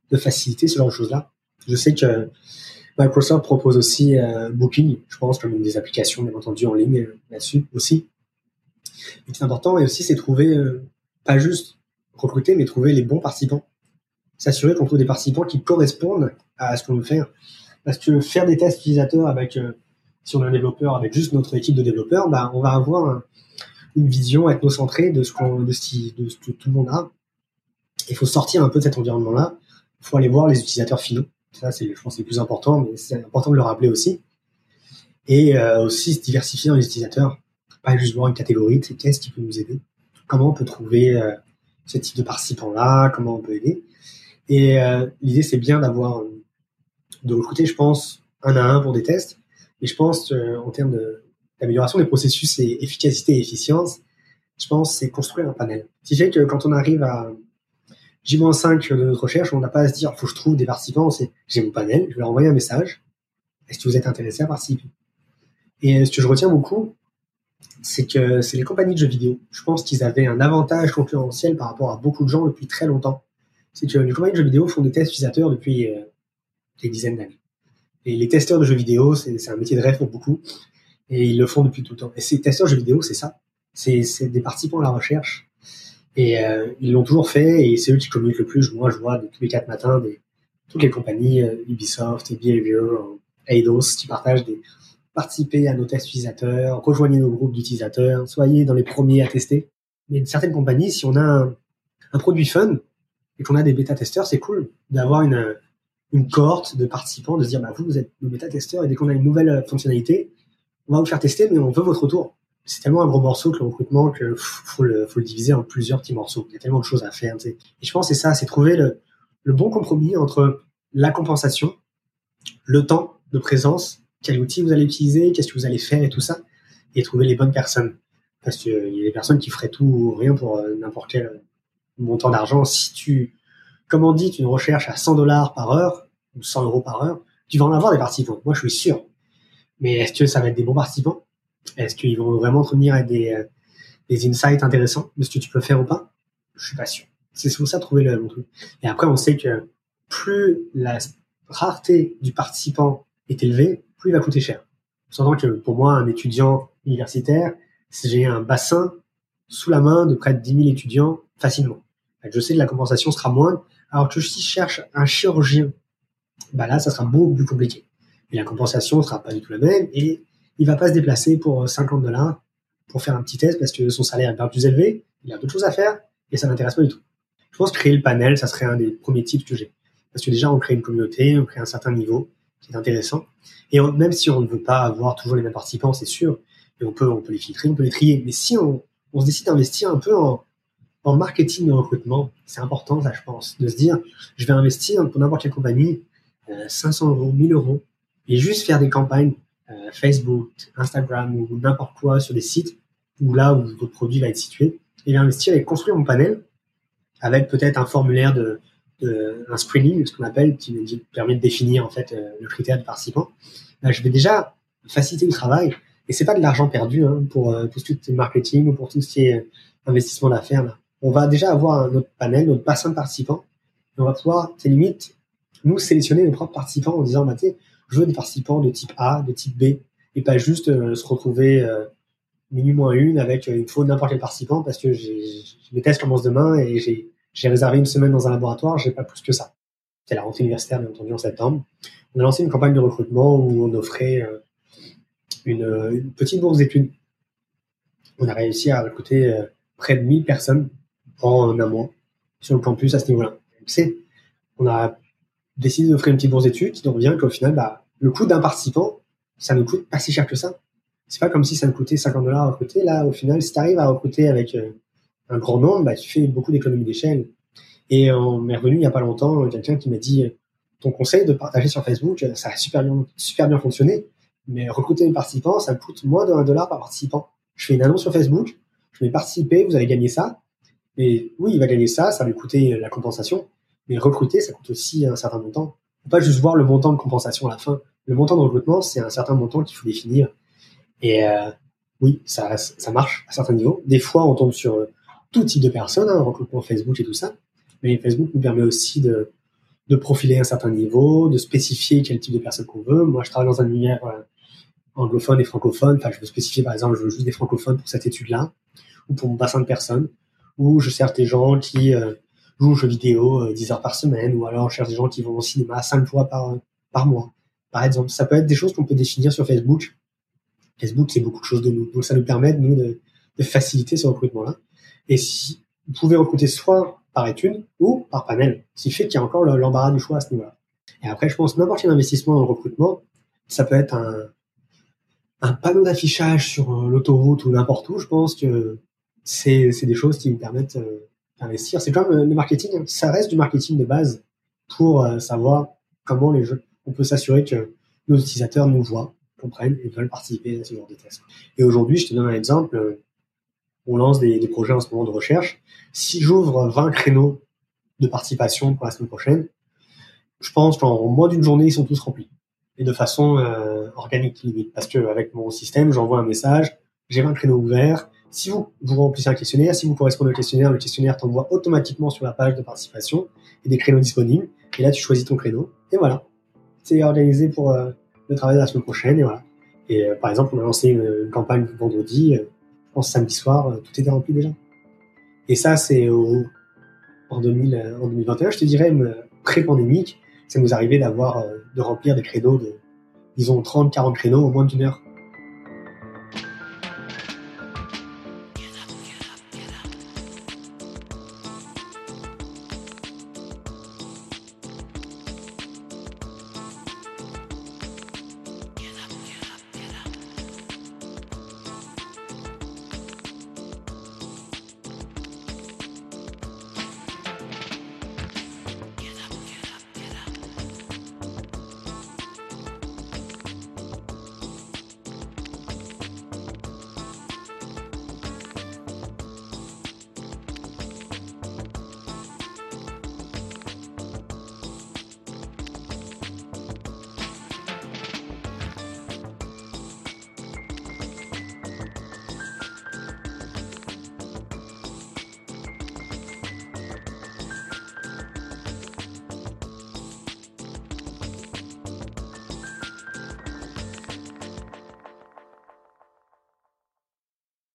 de faciliter ce genre de choses-là. Je sais que Microsoft propose aussi euh, Booking, je pense, comme une des applications bien entendu en ligne euh, là-dessus aussi. Ce qui est important et aussi c'est trouver pas juste recruter, mais trouver les bons participants. S'assurer qu'on trouve des participants qui correspondent à ce qu'on veut faire. Parce que faire des tests utilisateurs avec, euh, si on est un développeur, avec juste notre équipe de développeurs, bah, on va avoir une vision ethnocentrée de ce, de, ce que tout le monde a. Il faut sortir un peu de cet environnement-là. Il faut aller voir les utilisateurs finaux. Ça, c'est, je pense, le plus important, mais c'est important de le rappeler aussi. Et euh, aussi se diversifier dans les utilisateurs. Pas juste voir une catégorie de ces tests qui peut nous aider comment on peut trouver euh, ce type de participants-là, comment on peut aider. Et euh, l'idée, c'est bien d'avoir, de recruter, je pense, un à un pour des tests. Et je pense, euh, en termes d'amélioration des processus et efficacité et efficience, je pense, c'est construire un panel. Qui fait que quand on arrive à J-5 de notre recherche, on n'a pas à se dire, faut que je trouve des participants, c'est, j'ai mon panel, je vais envoyer un message. Est-ce que vous êtes intéressé à participer? Et ce que je retiens beaucoup, c'est que c'est les compagnies de jeux vidéo. Je pense qu'ils avaient un avantage concurrentiel par rapport à beaucoup de gens depuis très longtemps. C'est que les compagnies de jeux vidéo font des tests utilisateurs depuis euh, des dizaines d'années. Et les testeurs de jeux vidéo, c'est un métier de rêve pour beaucoup. Et ils le font depuis tout le temps. Et ces testeurs de jeux vidéo, c'est ça. C'est des participants à la recherche. Et euh, ils l'ont toujours fait. Et c'est eux qui communiquent le plus. Moi, je vois tous les quatre matins toutes les compagnies, euh, Ubisoft, Behavior, Eidos, qui partagent des, participez à nos tests utilisateurs, rejoignez nos groupes d'utilisateurs, soyez dans les premiers à tester. Mais une certaine compagnie, si on a un, produit fun et qu'on a des bêta-testeurs, c'est cool d'avoir une, une cohorte de participants, de se dire, bah, vous, vous êtes nos bêta-testeurs et dès qu'on a une nouvelle fonctionnalité, on va vous faire tester, mais on veut votre retour. C'est tellement un gros morceau que le recrutement que faut le, faut le diviser en plusieurs petits morceaux. Il y a tellement de choses à faire. Et je pense que c'est ça, c'est trouver le bon compromis entre la compensation, le temps de présence quel outil vous allez utiliser, qu'est-ce que vous allez faire et tout ça, et trouver les bonnes personnes. Parce qu'il y a des personnes qui feraient tout ou rien pour euh, n'importe quel euh, montant d'argent. Si tu commandites une recherche à 100 dollars par heure, ou 100 euros par heure, tu vas en avoir des participants. Moi, je suis sûr. Mais est-ce que ça va être des bons participants? Est-ce qu'ils vont vraiment te venir avec des, euh, des insights intéressants de ce que tu peux faire ou pas? Je suis pas sûr. C'est pour ça trouver le bon truc. Et après, on sait que plus la rareté du participant est élevée, plus il va coûter cher. S'entend que pour moi, un étudiant universitaire, si j'ai un bassin sous la main de près de 10 000 étudiants, facilement. Je sais que la compensation sera moindre, alors que si je cherche un chirurgien, bah là, ça sera beaucoup plus compliqué. Et la compensation sera pas du tout la même, et il va pas se déplacer pour 50 dollars pour faire un petit test parce que son salaire est bien plus élevé, il a d'autres choses à faire, et ça m'intéresse pas du tout. Je pense que créer le panel, ça serait un des premiers tips que j'ai. Parce que déjà, on crée une communauté, on crée un certain niveau qui est intéressant. Et même si on ne veut pas avoir toujours les mêmes participants, c'est sûr, et on peut, on les filtrer, on peut les trier. Mais si on, se décide d'investir un peu en, marketing de recrutement, c'est important, ça, je pense, de se dire, je vais investir pour n'importe quelle compagnie, 500 euh, euros, 1000 euros, et juste faire des campagnes euh, Facebook, Instagram ou n'importe quoi sur des sites où là où votre produit va être situé, et investir et construire mon panel avec peut-être un formulaire de, de un screening, ce qu'on appelle, qui permet de définir en fait euh, le critère du participant. Là, je vais déjà faciliter le travail et c'est pas de l'argent perdu hein, pour, euh, pour tout ce qui est marketing ou pour tout ce qui est investissement d'affaires. On va déjà avoir notre panel, notre bassin de participants. Et on va pouvoir, c'est limite, nous sélectionner nos propres participants en disant, bah, je veux des participants de type A, de type B, et pas juste euh, se retrouver euh, moins une avec euh, il faut n'importe quel participant parce que j'ai, mes tests commencent demain et j'ai, j'ai réservé une semaine dans un laboratoire, j'ai pas plus que ça. C'est la rentrée universitaire, bien entendu, en septembre. On a lancé une campagne de recrutement où on offrait euh, une, petite bourse d'études. On a réussi à recruter près de 1000 personnes en un mois sur le campus à ce niveau-là. On a décidé d'offrir une petite bourse d'études qui nous revient qu'au final, bah, le coût d'un participant, ça ne coûte pas si cher que ça. C'est pas comme si ça me coûtait 50 dollars à recruter. Là, au final, si tu arrives à recruter avec euh, un grand nombre, bah, tu fais beaucoup d'économies d'échelle. Et on m'est revenu il y a pas longtemps quelqu'un qui m'a dit ton conseil de partager sur Facebook, ça a super bien, fonctionné, mais recruter un participant, ça me coûte moins de 1 dollar par participant. Je fais une annonce sur Facebook, je vais participer, vous allez gagner ça. Et oui, il va gagner ça, ça va lui coûter la compensation, mais recruter, ça coûte aussi un certain montant. Faut pas juste voir le montant de compensation à la fin. Le montant de recrutement, c'est un certain montant qu'il faut définir. Et euh, oui, ça, marche à certains niveaux. Des fois, on tombe sur euh, tout type de personnes, hein, recrutement Facebook et tout ça. Mais Facebook nous permet aussi de, de profiler un certain niveau, de spécifier quel type de personne qu'on veut. Moi, je travaille dans un univers euh, anglophone et francophone. Enfin, je veux spécifier, par exemple, je veux juste des francophones pour cette étude-là, ou pour mon bassin de personnes, ou je cherche des gens qui euh, jouent aux jeux vidéo 10 heures par semaine, ou alors je cherche des gens qui vont au cinéma 5 fois par, par mois. Par exemple, ça peut être des choses qu'on peut définir sur Facebook Facebook, c'est beaucoup de choses de nous. Donc, ça nous permet, nous, de, de faciliter ce recrutement-là. Et si vous pouvez recruter soit par étude ou par panel, ce qui fait qu'il y a encore l'embarras du choix à ce niveau-là. Et après, je pense n'importe quel investissement dans le recrutement, ça peut être un, panneau d'affichage sur euh, l'autoroute ou n'importe où. Je pense que c'est des choses qui nous permettent euh, d'investir. C'est comme le marketing. Ça reste du marketing de base pour euh, savoir comment les jeux, on peut s'assurer que nos utilisateurs nous voient comprennent et veulent participer à ce genre de tests. Et aujourd'hui, je te donne un exemple. On lance des, projets en ce moment de recherche. Si j'ouvre 20 créneaux de participation pour la semaine prochaine, je pense qu'en moins d'une journée, ils sont tous remplis. Et de façon euh, organique, limite. Parce que avec mon système, j'envoie un message, j'ai 20 créneaux ouverts. Si vous, vous remplissez un questionnaire, si vous correspondez au questionnaire, le questionnaire t'envoie automatiquement sur la page de participation et des créneaux disponibles. Et là, tu choisis ton créneau. Et voilà. C'est organisé pour, euh, de travailler la semaine prochaine et euh, par exemple, on a lancé une, campagne vendredi, je pense samedi soir, euh, tout était rempli déjà. Et ça, c'est au, en, 2000, en 2021, je te dirais, pré-pandémique, ça nous arrivait d'avoir, de remplir des créneaux de, disons, 30, 40 créneaux en moins d'une heure.